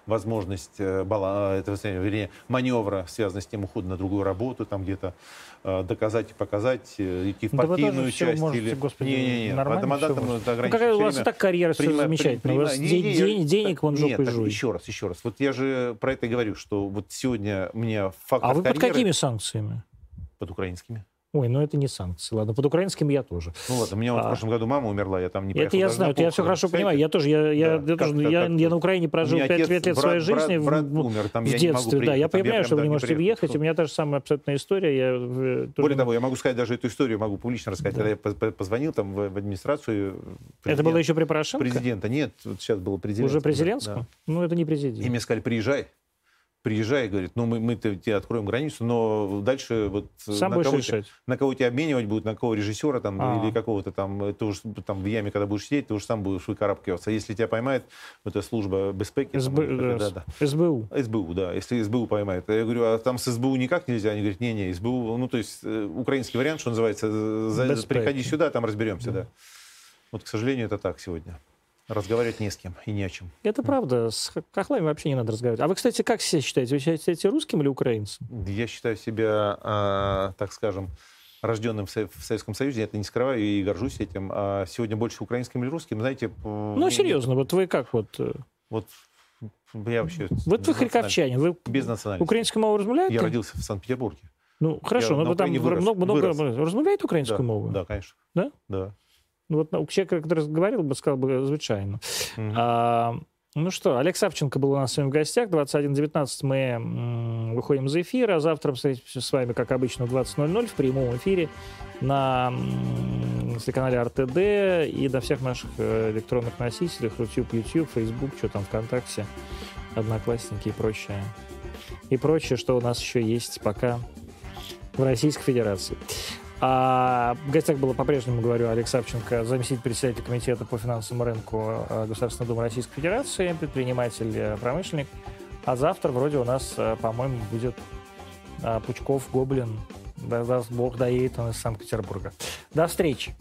возможность э, бала, этого, вернее, маневра, связанного с тем ухода на другую работу, там где-то э, доказать и показать, э, идти в да партийную часть. Можете, или... Господи, не, не, не. Одномандатном это ну, какая у вас и так карьера все замечательная. Вас не, не, день, денег вон жопой Нет, еще раз, еще раз. Вот я же про это говорю, что вот сегодня мне фактор А вы карьеры... под какими санкциями? Под украинскими. Ой, ну это не санкции, ладно. Под украинским я тоже. Ну ладно, у меня вот а, в прошлом году мама умерла, я там не Это я знаю, это я все хорошо понимаю. Я тоже, я, я, да, я, тоже, я, я на Украине прожил 5 лет, лет своей жизни брат, брат умер, там в я детстве. да, я понимаю, что вы не можете въехать. У меня та же самая абсолютная история. Я, э, тоже... Более того, я могу сказать даже эту историю, могу публично рассказать. Да. Когда я позвонил там в, в администрацию... Это было еще при Порошенко? Президента. Нет, вот сейчас было президент. Уже президентского? Да. Ну, это не президент. И мне сказали, приезжай приезжай, говорит, ну мы, мы тебе откроем границу, но дальше вот Сам на, кого решать. Тебя, на кого тебя обменивать будут, на кого режиссера там А-а-а. или какого-то там, ты уж там в яме, когда будешь сидеть, ты уж сам будешь выкарабкиваться. Если тебя поймает вот эта служба безпеки... СБ... Там, да, да. СБУ. СБУ, да, если СБУ поймает. Я говорю, а там с СБУ никак нельзя? Они говорят, не-не, СБУ, ну то есть э, украинский вариант, что называется, за, приходи сюда, там разберемся, да. да. Вот, к сожалению, это так сегодня. Разговаривать не с кем и не о чем. Это правда. С хохлами вообще не надо разговаривать. А вы, кстати, как себя считаете? Вы считаете русским или украинцем? Я считаю себя, э, так скажем, рожденным в Советском Союзе, я это не скрываю и горжусь этим. А сегодня больше украинским или русским, знаете... Ну, серьезно, вот вы как вот... Э, вот я вообще... Вот вы харьковчанин, вы без национальности. Украинскую мову размовляете? Я родился в Санкт-Петербурге. Ну, хорошо, но вы там вырос, много, много вырос. размовляете украинскую да, мову? Да, конечно. Да? Да. Ну, вот у человека, который говорил бы, сказал бы звичайно. Mm-hmm. А, ну что, Олег Савченко был у нас с вами в гостях. 21.19 мы м, выходим за эфир, а завтра встретимся с вами, как обычно, в 20.00 в прямом эфире на м, телеканале РТД и на всех наших э, электронных носителях, YouTube, YouTube, Facebook, что там, ВКонтакте, Одноклассники и прочее. И прочее, что у нас еще есть пока в Российской Федерации. А в гостях было по-прежнему, говорю, Олег Савченко, заместитель председателя комитета по финансовому рынку э, Государственной Думы Российской Федерации, предприниматель, э, промышленник. А завтра вроде у нас, э, по-моему, будет Пучков, Гоблин. Да, даст Бог доедет он из Санкт-Петербурга. До встречи.